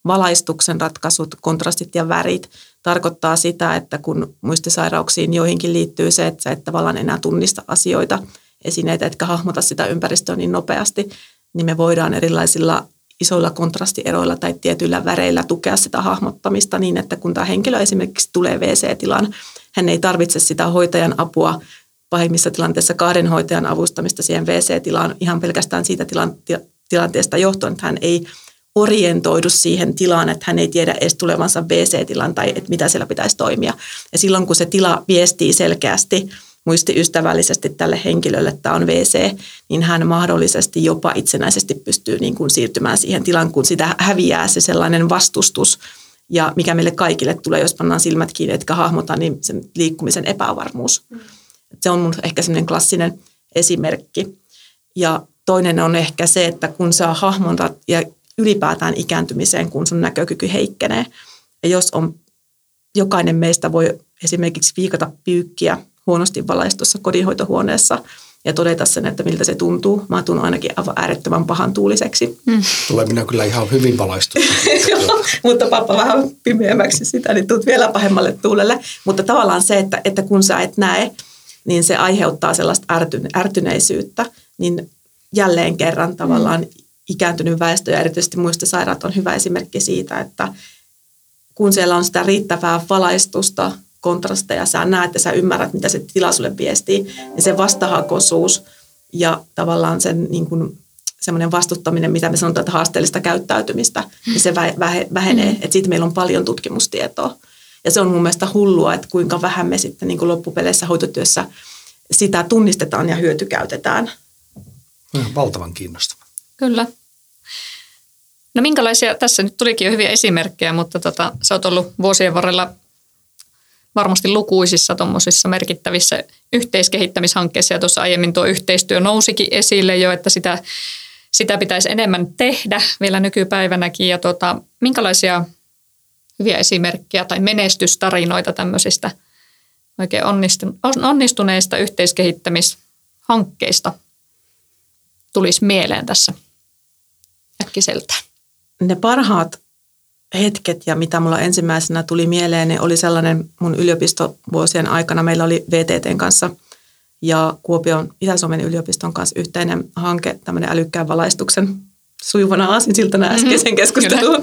valaistuksen ratkaisut, kontrastit ja värit tarkoittaa sitä, että kun muistisairauksiin joihinkin liittyy se, että sä et tavallaan enää tunnista asioita, esineitä, etkä hahmota sitä ympäristöä niin nopeasti, niin me voidaan erilaisilla isoilla kontrastieroilla tai tietyillä väreillä tukea sitä hahmottamista niin, että kun tämä henkilö esimerkiksi tulee WC-tilaan, hän ei tarvitse sitä hoitajan apua pahimmissa tilanteissa kahden hoitajan avustamista siihen WC-tilaan ihan pelkästään siitä tilanteesta johtuen, että hän ei orientoidu siihen tilaan, että hän ei tiedä edes tulevansa BC-tilan tai että mitä siellä pitäisi toimia. Ja silloin kun se tila viestii selkeästi muistiystävällisesti tälle henkilölle, että tämä on WC, niin hän mahdollisesti jopa itsenäisesti pystyy niin kuin siirtymään siihen tilaan, kun sitä häviää se sellainen vastustus, ja mikä meille kaikille tulee, jos pannaan silmät kiinni, etkä hahmota, niin sen liikkumisen epävarmuus. Mm. Se on mun ehkä semmoinen klassinen esimerkki. Ja toinen on ehkä se, että kun sä hahmotat ja ylipäätään ikääntymiseen, kun sun näkökyky heikkenee. Ja jos on, jokainen meistä voi esimerkiksi viikata pyykkiä huonosti valaistussa kodinhoitohuoneessa ja todeta sen, että miltä se tuntuu. Mä tunnen ainakin aivan äärettömän pahan tuuliseksi. Mm. Tulee minä kyllä ihan hyvin valaistunut. (laughs) mutta pappa vähän pimeämmäksi sitä, niin tuut vielä pahemmalle tuulelle. Mutta tavallaan se, että, että kun sä et näe, niin se aiheuttaa sellaista ärtyneisyyttä. Niin jälleen kerran tavallaan mm ikääntynyt väestö ja erityisesti muistisairaat on hyvä esimerkki siitä, että kun siellä on sitä riittävää valaistusta, kontrasteja, sä näet ja sä ymmärrät, mitä se tila sulle viestii, niin se vastahakoisuus ja tavallaan sen niin kuin, semmoinen vastuttaminen, mitä me sanotaan, että haasteellista käyttäytymistä, niin se vähenee. Mm. Että siitä meillä on paljon tutkimustietoa. Ja se on mun mielestä hullua, että kuinka vähän me sitten niin kuin loppupeleissä hoitotyössä sitä tunnistetaan ja hyötykäytetään. Valtavan kiinnostava. Kyllä. No minkälaisia, tässä nyt tulikin jo hyviä esimerkkejä, mutta tota, sä oot ollut vuosien varrella varmasti lukuisissa tuommoisissa merkittävissä yhteiskehittämishankkeissa. Ja tuossa aiemmin tuo yhteistyö nousikin esille jo, että sitä, sitä pitäisi enemmän tehdä vielä nykypäivänäkin. Ja tota, minkälaisia hyviä esimerkkejä tai menestystarinoita tämmöisistä oikein onnistuneista yhteiskehittämishankkeista tulisi mieleen tässä äkkiseltään? Ne parhaat hetket ja mitä mulla ensimmäisenä tuli mieleen, ne oli sellainen mun yliopistovuosien aikana. Meillä oli VTTn kanssa ja Kuopion Itä-Suomen yliopiston kanssa yhteinen hanke, tämmöinen älykkään valaistuksen sujuvana aasinsiltana mhm. äskeisen mm-hmm, keskusteluun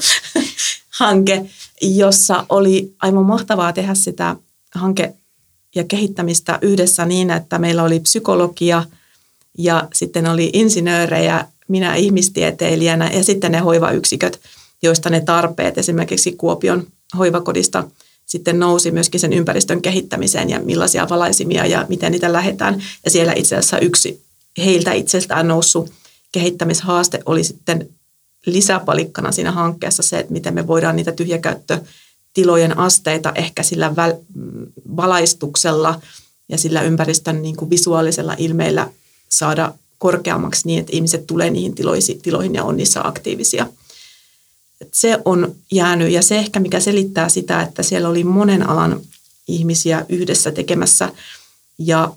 (laughs) hanke, jossa oli aivan mahtavaa tehdä sitä hanke- ja kehittämistä yhdessä niin, että meillä oli psykologia ja sitten oli insinöörejä, minä ihmistieteilijänä ja sitten ne hoivayksiköt, joista ne tarpeet esimerkiksi Kuopion hoivakodista sitten nousi myöskin sen ympäristön kehittämiseen ja millaisia valaisimia ja miten niitä lähetään. Ja siellä itse asiassa yksi heiltä itsestään noussut kehittämishaaste oli sitten lisäpalikkana siinä hankkeessa se, että miten me voidaan niitä tyhjäkäyttötilojen asteita ehkä sillä valaistuksella ja sillä ympäristön niin kuin visuaalisella ilmeillä saada korkeammaksi niin, että ihmiset tulee niihin tiloihin ja on niissä aktiivisia. Se on jäänyt ja se ehkä mikä selittää sitä, että siellä oli monen alan ihmisiä yhdessä tekemässä ja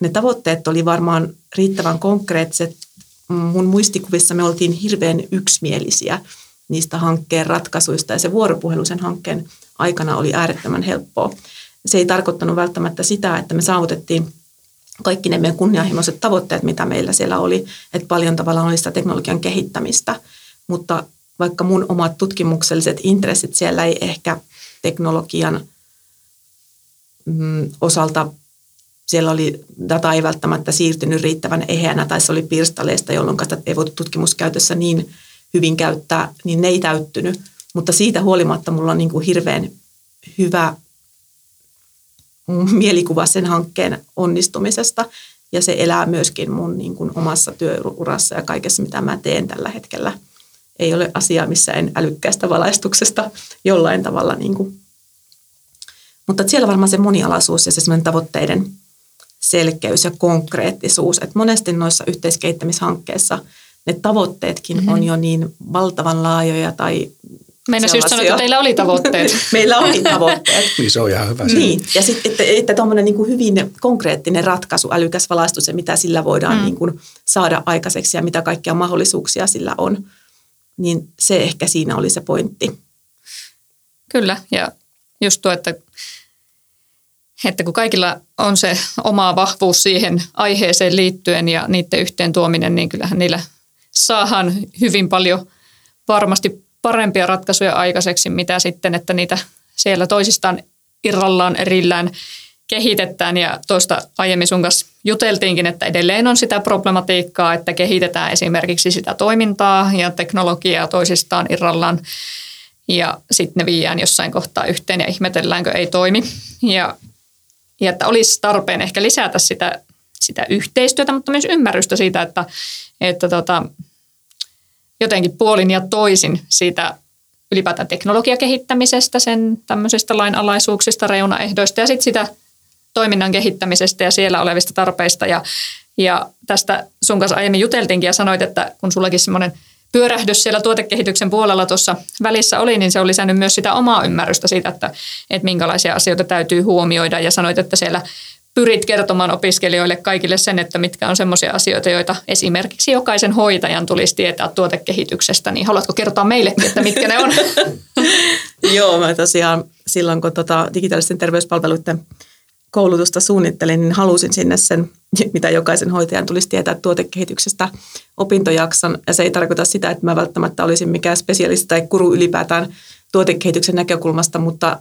ne tavoitteet oli varmaan riittävän konkreettiset mun muistikuvissa me oltiin hirveän yksimielisiä niistä hankkeen ratkaisuista ja se vuoropuhelu sen hankkeen aikana oli äärettömän helppoa. Se ei tarkoittanut välttämättä sitä, että me saavutettiin kaikki ne meidän kunnianhimoiset tavoitteet, mitä meillä siellä oli, että paljon tavallaan oli sitä teknologian kehittämistä, mutta vaikka mun omat tutkimukselliset intressit siellä ei ehkä teknologian mm, osalta siellä oli, data ei välttämättä siirtynyt riittävän eheänä tai se oli pirstaleista, jolloin sitä ei voitu tutkimuskäytössä niin hyvin käyttää, niin ne ei täyttynyt. Mutta siitä huolimatta mulla on niin kuin hirveän hyvä (laughs) mielikuva sen hankkeen onnistumisesta ja se elää myöskin mun niin kuin omassa työurassa ja kaikessa, mitä mä teen tällä hetkellä. Ei ole asiaa, missä en älykkäästä valaistuksesta (laughs) jollain tavalla. Niin kuin. Mutta siellä varmaan se monialaisuus ja se tavoitteiden selkeys ja konkreettisuus. Että monesti noissa yhteiskehittämishankkeissa ne tavoitteetkin mm-hmm. on jo niin valtavan laajoja tai Meidän just sanoa, että teillä oli tavoitteet. (laughs) Meillä oli (laughs) tavoitteet. niin se on ihan hyvä. Niin, ja sitten että, että tuommoinen niin kuin hyvin konkreettinen ratkaisu, älykäs valaistus ja mitä sillä voidaan mm. niin kuin saada aikaiseksi ja mitä kaikkia mahdollisuuksia sillä on, niin se ehkä siinä oli se pointti. Kyllä, ja just tuo, että että kun kaikilla on se oma vahvuus siihen aiheeseen liittyen ja niiden yhteen tuominen, niin kyllähän niillä saahan hyvin paljon varmasti parempia ratkaisuja aikaiseksi, mitä sitten, että niitä siellä toisistaan irrallaan erillään kehitetään. Ja tuosta aiemmin sun kanssa juteltiinkin, että edelleen on sitä problematiikkaa, että kehitetään esimerkiksi sitä toimintaa ja teknologiaa toisistaan irrallaan. Ja sitten ne viiään jossain kohtaa yhteen ja ihmetelläänkö ei toimi. Ja ja että olisi tarpeen ehkä lisätä sitä, sitä yhteistyötä, mutta myös ymmärrystä siitä, että, että tota, jotenkin puolin ja toisin siitä ylipäätään teknologiakehittämisestä, sen tämmöisistä lainalaisuuksista, reunaehdoista ja sitten sitä toiminnan kehittämisestä ja siellä olevista tarpeista. Ja, ja tästä sun kanssa aiemmin juteltiinkin ja sanoit, että kun sullakin semmoinen – pyörähdys siellä tuotekehityksen puolella tuossa välissä oli, niin se on lisännyt myös sitä omaa ymmärrystä siitä, että, että minkälaisia asioita täytyy huomioida. Ja sanoit, että siellä pyrit kertomaan opiskelijoille kaikille sen, että mitkä on semmoisia asioita, joita esimerkiksi jokaisen hoitajan tulisi tietää tuotekehityksestä. Niin haluatko kertoa meillekin, että mitkä ne on? (laughs) Joo, mä tosiaan silloin kun tota digitaalisten terveyspalveluiden koulutusta suunnittelin, niin halusin sinne sen, (laughs) mitä jokaisen hoitajan tulisi tietää tuotekehityksestä opintojakson. Ja se ei tarkoita sitä, että mä välttämättä olisin mikään spesialisti tai kuru ylipäätään tuotekehityksen näkökulmasta, mutta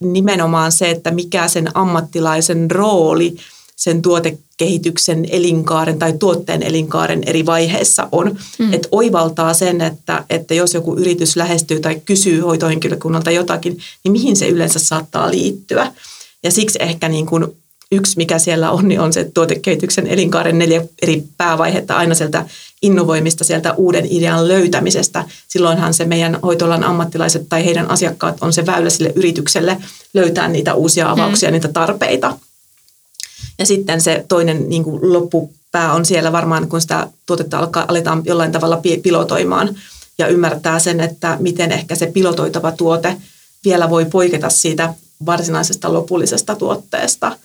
nimenomaan se, että mikä sen ammattilaisen rooli sen tuotekehityksen elinkaaren tai tuotteen elinkaaren eri vaiheissa on. Mm. Että oivaltaa sen, että, että jos joku yritys lähestyy tai kysyy hoitohenkilökunnalta jotakin, niin mihin se yleensä saattaa liittyä. Ja siksi ehkä niin kuin yksi, mikä siellä on, niin on se tuotekehityksen elinkaaren neljä eri päävaihetta aina sieltä innovoimista, sieltä uuden idean löytämisestä. Silloinhan se meidän hoitoalan ammattilaiset tai heidän asiakkaat on se väylä sille yritykselle löytää niitä uusia avauksia, mm. niitä tarpeita. Ja sitten se toinen niin kuin loppupää on siellä varmaan, kun sitä tuotetta alkaa, aletaan jollain tavalla pilotoimaan ja ymmärtää sen, että miten ehkä se pilotoitava tuote vielä voi poiketa siitä varsinaisesta lopullisesta tuotteesta –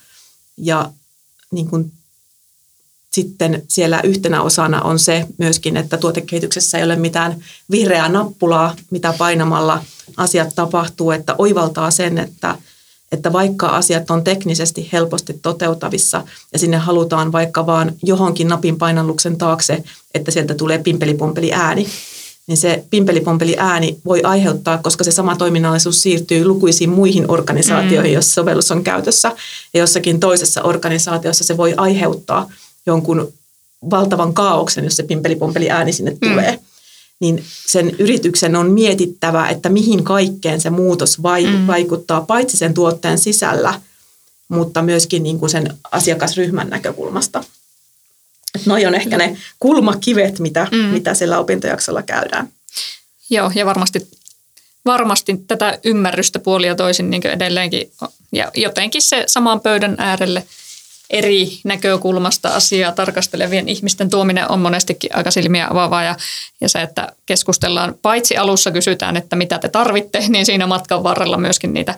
ja niin kuin sitten siellä yhtenä osana on se myöskin, että tuotekehityksessä ei ole mitään vihreää nappulaa, mitä painamalla asiat tapahtuu, että oivaltaa sen, että, että vaikka asiat on teknisesti helposti toteutavissa ja sinne halutaan vaikka vaan johonkin napin painalluksen taakse, että sieltä tulee pimpelipompeli ääni, niin se pimpelipompeli ääni voi aiheuttaa, koska se sama toiminnallisuus siirtyy lukuisiin muihin organisaatioihin, mm. jos sovellus on käytössä. Ja jossakin toisessa organisaatiossa se voi aiheuttaa jonkun valtavan kaauksen, jos se pimpelipompeli ääni sinne mm. tulee. Niin sen yrityksen on mietittävä, että mihin kaikkeen se muutos mm. vaikuttaa paitsi sen tuotteen sisällä, mutta myöskin niin kuin sen asiakasryhmän näkökulmasta. Noi on ehkä ne kulmakivet, mitä, mm. mitä sillä opintojaksolla käydään. Joo, ja varmasti, varmasti tätä ymmärrystä puolia toisin niin edelleenkin. Ja jotenkin se saman pöydän äärelle eri näkökulmasta asiaa tarkastelevien ihmisten tuominen on monestikin aika silmiä avaavaa. Ja, ja se, että keskustellaan, paitsi alussa kysytään, että mitä te tarvitte, (laughs) niin siinä matkan varrella myöskin niitä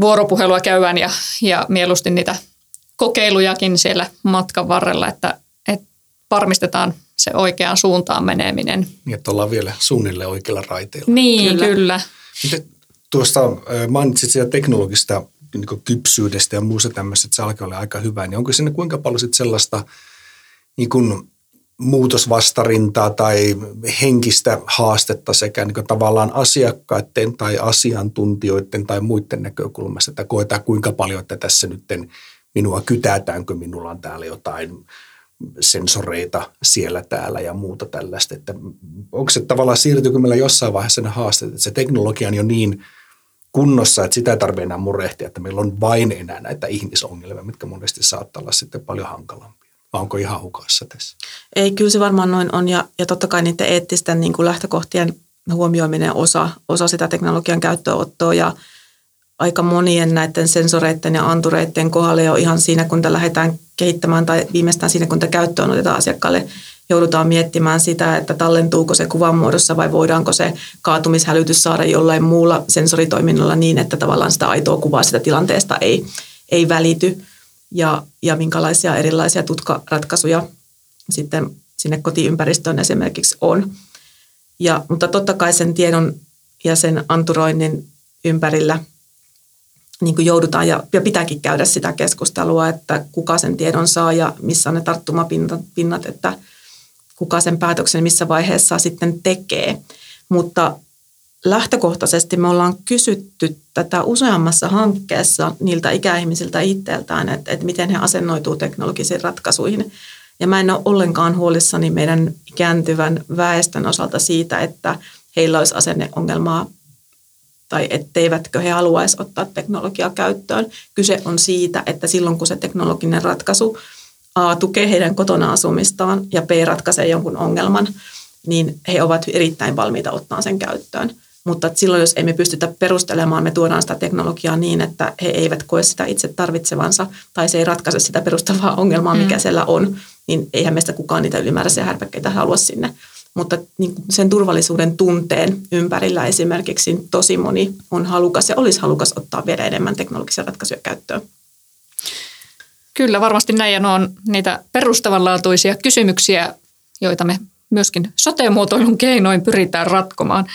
vuoropuhelua käydään ja, ja mieluusti niitä kokeilujakin siellä matkan varrella, että, että varmistetaan se oikeaan suuntaan meneminen. Niin, että ollaan vielä suunnilleen oikealla raiteilla. Niin, kyllä. kyllä. Miten tuosta mainitsit sitä teknologista niin kypsyydestä ja muusta tämmöistä, että se alkaa olla aika hyvä, niin onko sinne kuinka paljon sit sellaista niin kuin muutosvastarintaa tai henkistä haastetta sekä niin tavallaan asiakkaiden tai asiantuntijoiden tai muiden näkökulmasta, että koetaan kuinka paljon, että tässä nyt minua kytätäänkö, minulla on täällä jotain sensoreita siellä täällä ja muuta tällaista. Että onko se tavallaan siirtyykö meillä jossain vaiheessa ne haasteet, että se teknologia on jo niin kunnossa, että sitä ei tarvitse enää murehtia, että meillä on vain enää näitä ihmisongelmia, mitkä monesti saattaa olla sitten paljon hankalampia. Vai onko ihan hukassa tässä? Ei, kyllä se varmaan noin on ja, ja totta kai niiden eettisten niin kuin lähtökohtien huomioiminen osa, osa sitä teknologian käyttöönottoa ja aika monien näiden sensoreiden ja antureiden kohdalla jo ihan siinä, kun lähdetään kehittämään tai viimeistään siinä, kun käyttöön otetaan asiakkaalle, joudutaan miettimään sitä, että tallentuuko se kuvan muodossa vai voidaanko se kaatumishälytys saada jollain muulla sensoritoiminnalla niin, että tavallaan sitä aitoa kuvaa sitä tilanteesta ei, ei välity ja, ja minkälaisia erilaisia tutkaratkaisuja sitten sinne kotiympäristöön esimerkiksi on. Ja, mutta totta kai sen tiedon ja sen anturoinnin ympärillä – niin kuin joudutaan ja, ja pitääkin käydä sitä keskustelua, että kuka sen tiedon saa ja missä on ne tarttumapinnat, että kuka sen päätöksen missä vaiheessa sitten tekee. Mutta lähtökohtaisesti me ollaan kysytty tätä useammassa hankkeessa niiltä ikäihmisiltä itseltään, että, että miten he asennoituu teknologisiin ratkaisuihin. Ja mä en ole ollenkaan huolissani meidän ikääntyvän väestön osalta siitä, että heillä olisi asenneongelmaa tai etteivätkö he haluaisi ottaa teknologiaa käyttöön. Kyse on siitä, että silloin kun se teknologinen ratkaisu A tukee heidän kotona asumistaan ja B ratkaisee jonkun ongelman, niin he ovat erittäin valmiita ottaa sen käyttöön. Mutta silloin, jos emme pystytä perustelemaan, me tuodaan sitä teknologiaa niin, että he eivät koe sitä itse tarvitsevansa tai se ei ratkaise sitä perustavaa ongelmaa, mikä mm. siellä on, niin eihän meistä kukaan niitä ylimääräisiä härpäkkeitä halua sinne mutta niin sen turvallisuuden tunteen ympärillä esimerkiksi tosi moni on halukas ja olisi halukas ottaa vielä enemmän teknologisia ratkaisuja käyttöön. Kyllä, varmasti näin ja on niitä perustavanlaatuisia kysymyksiä, joita me myöskin sote-muotoilun keinoin pyritään ratkomaan.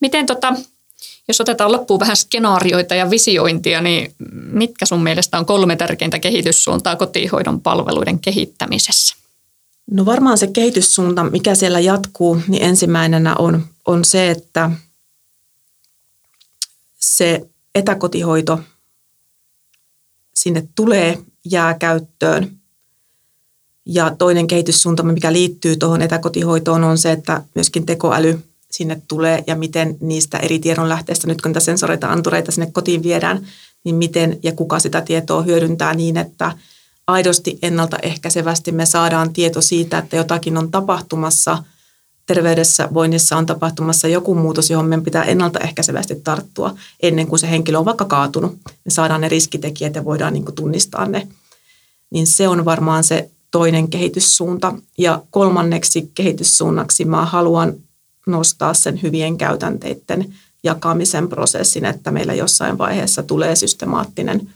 Miten tota, jos otetaan loppuun vähän skenaarioita ja visiointia, niin mitkä sun mielestä on kolme tärkeintä kehityssuuntaa kotihoidon palveluiden kehittämisessä? No varmaan se kehityssuunta, mikä siellä jatkuu, niin ensimmäisenä on, on se, että se etäkotihoito sinne tulee, jää käyttöön. Ja toinen kehityssuunta, mikä liittyy tuohon etäkotihoitoon, on se, että myöskin tekoäly sinne tulee ja miten niistä eri tiedonlähteistä, nyt kun niitä sensoreita, antureita sinne kotiin viedään, niin miten ja kuka sitä tietoa hyödyntää niin, että aidosti ennaltaehkäisevästi me saadaan tieto siitä, että jotakin on tapahtumassa – terveydessä, voinnissa on tapahtumassa joku muutos, johon meidän pitää ennaltaehkäisevästi tarttua ennen kuin se henkilö on vaikka kaatunut. Me saadaan ne riskitekijät ja voidaan niin tunnistaa ne. Niin se on varmaan se toinen kehityssuunta. Ja kolmanneksi kehityssuunnaksi mä haluan nostaa sen hyvien käytänteiden jakamisen prosessin, että meillä jossain vaiheessa tulee systemaattinen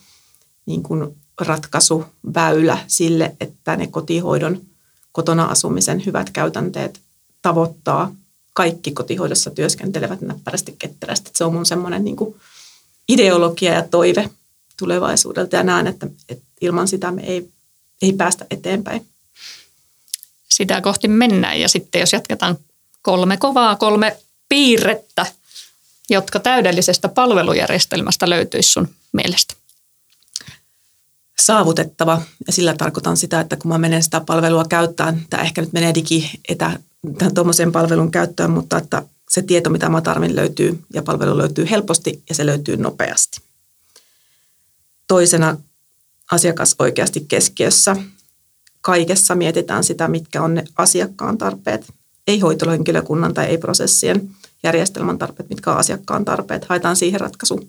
niin kuin ratkaisuväylä sille, että ne kotihoidon, kotona asumisen hyvät käytänteet tavoittaa kaikki kotihoidossa työskentelevät näppärästi ketterästi. Se on mun semmoinen niin ideologia ja toive tulevaisuudelta ja näen, että, että ilman sitä me ei, ei päästä eteenpäin. Sitä kohti mennään ja sitten jos jatketaan kolme kovaa, kolme piirrettä, jotka täydellisestä palvelujärjestelmästä löytyisi sun mielestä? Saavutettava ja sillä tarkoitan sitä, että kun mä menen sitä palvelua käyttämään, tämä ehkä nyt menee digi etä tuommoisen palvelun käyttöön, mutta että se tieto, mitä mä tarvin, löytyy ja palvelu löytyy helposti ja se löytyy nopeasti. Toisena asiakas oikeasti keskiössä. Kaikessa mietitään sitä, mitkä on ne asiakkaan tarpeet, ei hoitohenkilökunnan tai ei prosessien järjestelmän tarpeet, mitkä on asiakkaan tarpeet. Haetaan siihen ratkaisu.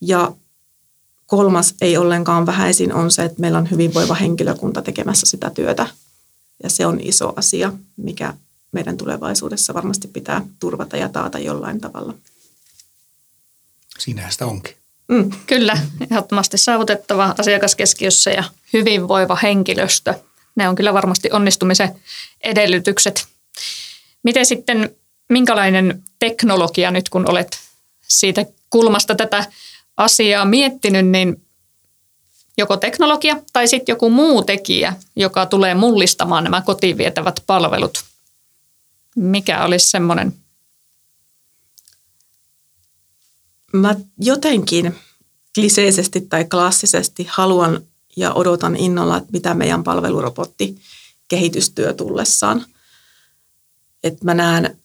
Ja kolmas, ei ollenkaan vähäisin, on se, että meillä on hyvinvoiva henkilökunta tekemässä sitä työtä ja se on iso asia, mikä meidän tulevaisuudessa varmasti pitää turvata ja taata jollain tavalla. Siinähän sitä onkin. Mm. Kyllä, ehdottomasti saavutettava asiakaskeskiössä ja hyvinvoiva henkilöstö. Ne on kyllä varmasti onnistumisen edellytykset. Miten sitten, minkälainen teknologia nyt kun olet siitä kulmasta tätä asiaa miettinyt, niin joko teknologia tai sitten joku muu tekijä, joka tulee mullistamaan nämä kotiin vietävät palvelut. Mikä olisi semmoinen? Mä jotenkin kliseisesti tai klassisesti haluan ja odotan innolla, että mitä meidän palvelurobotti kehitystyö tullessaan. Että mä näen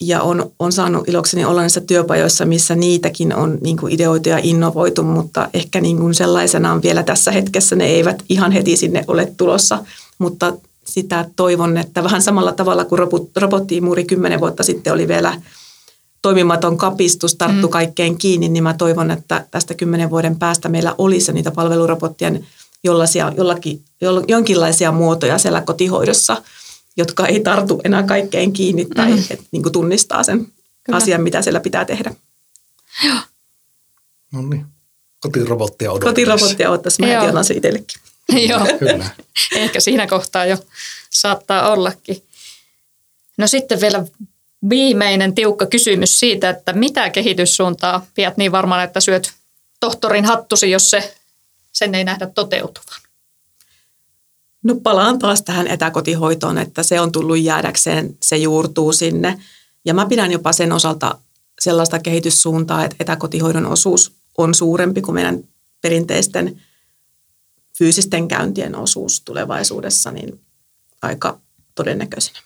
ja on, on saanut ilokseni olla niissä työpajoissa, missä niitäkin on niin kuin ideoitu ja innovoitu, mutta ehkä niin kuin sellaisenaan vielä tässä hetkessä ne eivät ihan heti sinne ole tulossa, mutta sitä toivon, että vähän samalla tavalla kuin robottiimuri kymmenen vuotta sitten oli vielä toimimaton kapistus, tarttu mm. kaikkeen kiinni, niin mä toivon, että tästä kymmenen vuoden päästä meillä olisi niitä palvelurobottien jollaisia, jollakin, jonkinlaisia muotoja siellä kotihoidossa – jotka ei tartu enää kaikkeen kiinni tai mm. et, niin kuin tunnistaa sen Kyllä. asian, mitä siellä pitää tehdä. Joo. No niin. Kotirobottia odottaa. Kotirobottia odottaisi. Mä se itsellekin. (laughs) Joo. Kyllä. Ehkä siinä kohtaa jo saattaa ollakin. No sitten vielä viimeinen tiukka kysymys siitä, että mitä kehityssuuntaa pidät niin varmaan, että syöt tohtorin hattusi, jos se, sen ei nähdä toteutuvan? No palaan taas tähän etäkotihoitoon, että se on tullut jäädäkseen, se juurtuu sinne. Ja mä pidän jopa sen osalta sellaista kehityssuuntaa, että etäkotihoidon osuus on suurempi kuin meidän perinteisten fyysisten käyntien osuus tulevaisuudessa, niin aika todennäköisenä.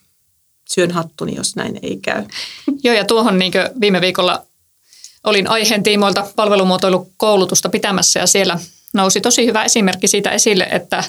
Syön hattuni, jos näin ei käy. (laughs) Joo, ja tuohon niin viime viikolla olin aiheen tiimoilta palvelumuotoilukoulutusta pitämässä, ja siellä nousi tosi hyvä esimerkki siitä esille, että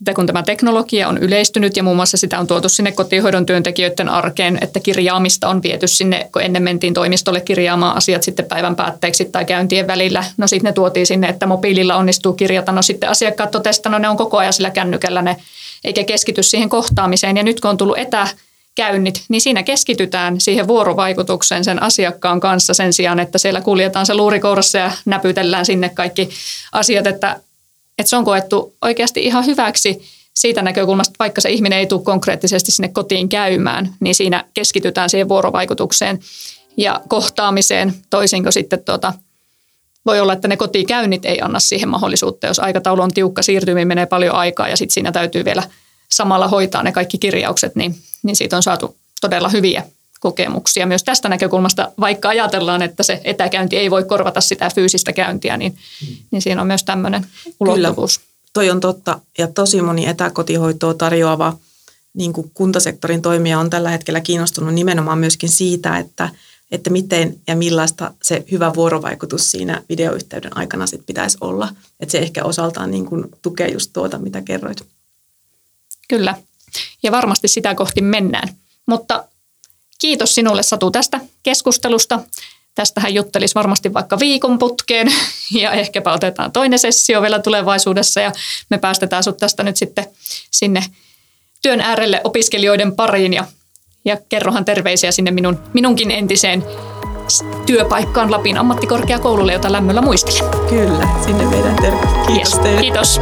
että kun tämä teknologia on yleistynyt ja muun muassa sitä on tuotu sinne kotihoidon työntekijöiden arkeen, että kirjaamista on viety sinne, kun ennen mentiin toimistolle kirjaamaan asiat sitten päivän päätteeksi tai käyntien välillä. No sitten ne tuotiin sinne, että mobiililla onnistuu kirjata. No sitten asiakkaat totesivat, no ne on koko ajan sillä kännykällä ne, eikä keskity siihen kohtaamiseen. Ja nyt kun on tullut etä, käynnit, niin siinä keskitytään siihen vuorovaikutukseen sen asiakkaan kanssa sen sijaan, että siellä kuljetaan se luurikourassa ja näpytellään sinne kaikki asiat, että että se on koettu oikeasti ihan hyväksi siitä näkökulmasta, vaikka se ihminen ei tule konkreettisesti sinne kotiin käymään, niin siinä keskitytään siihen vuorovaikutukseen ja kohtaamiseen, toisin kuin sitten tuota, voi olla, että ne kotikäynnit ei anna siihen mahdollisuutta, jos aikataulu on tiukka, siirtyminen menee paljon aikaa ja sitten siinä täytyy vielä samalla hoitaa ne kaikki kirjaukset, niin, niin siitä on saatu todella hyviä kokemuksia myös tästä näkökulmasta, vaikka ajatellaan, että se etäkäynti ei voi korvata sitä fyysistä käyntiä, niin, niin siinä on myös tämmöinen ulottuvuus. Kyllä, toi on totta ja tosi moni etäkotihoitoa tarjoava niin kuin kuntasektorin toimija on tällä hetkellä kiinnostunut nimenomaan myöskin siitä, että, että miten ja millaista se hyvä vuorovaikutus siinä videoyhteyden aikana sit pitäisi olla. Että se ehkä osaltaan niin kuin tukee just tuota, mitä kerroit. Kyllä, ja varmasti sitä kohti mennään. Mutta kiitos sinulle Satu tästä keskustelusta. Tästähän juttelisi varmasti vaikka viikon putkeen (laughs) ja ehkäpä otetaan toinen sessio vielä tulevaisuudessa ja me päästetään sut tästä nyt sitten sinne työn äärelle opiskelijoiden pariin ja, ja kerrohan terveisiä sinne minun, minunkin entiseen työpaikkaan Lapin ammattikorkeakoululle, jota lämmöllä muistelen. Kyllä, sinne meidän terveisiä. Kiitos. Yes, kiitos.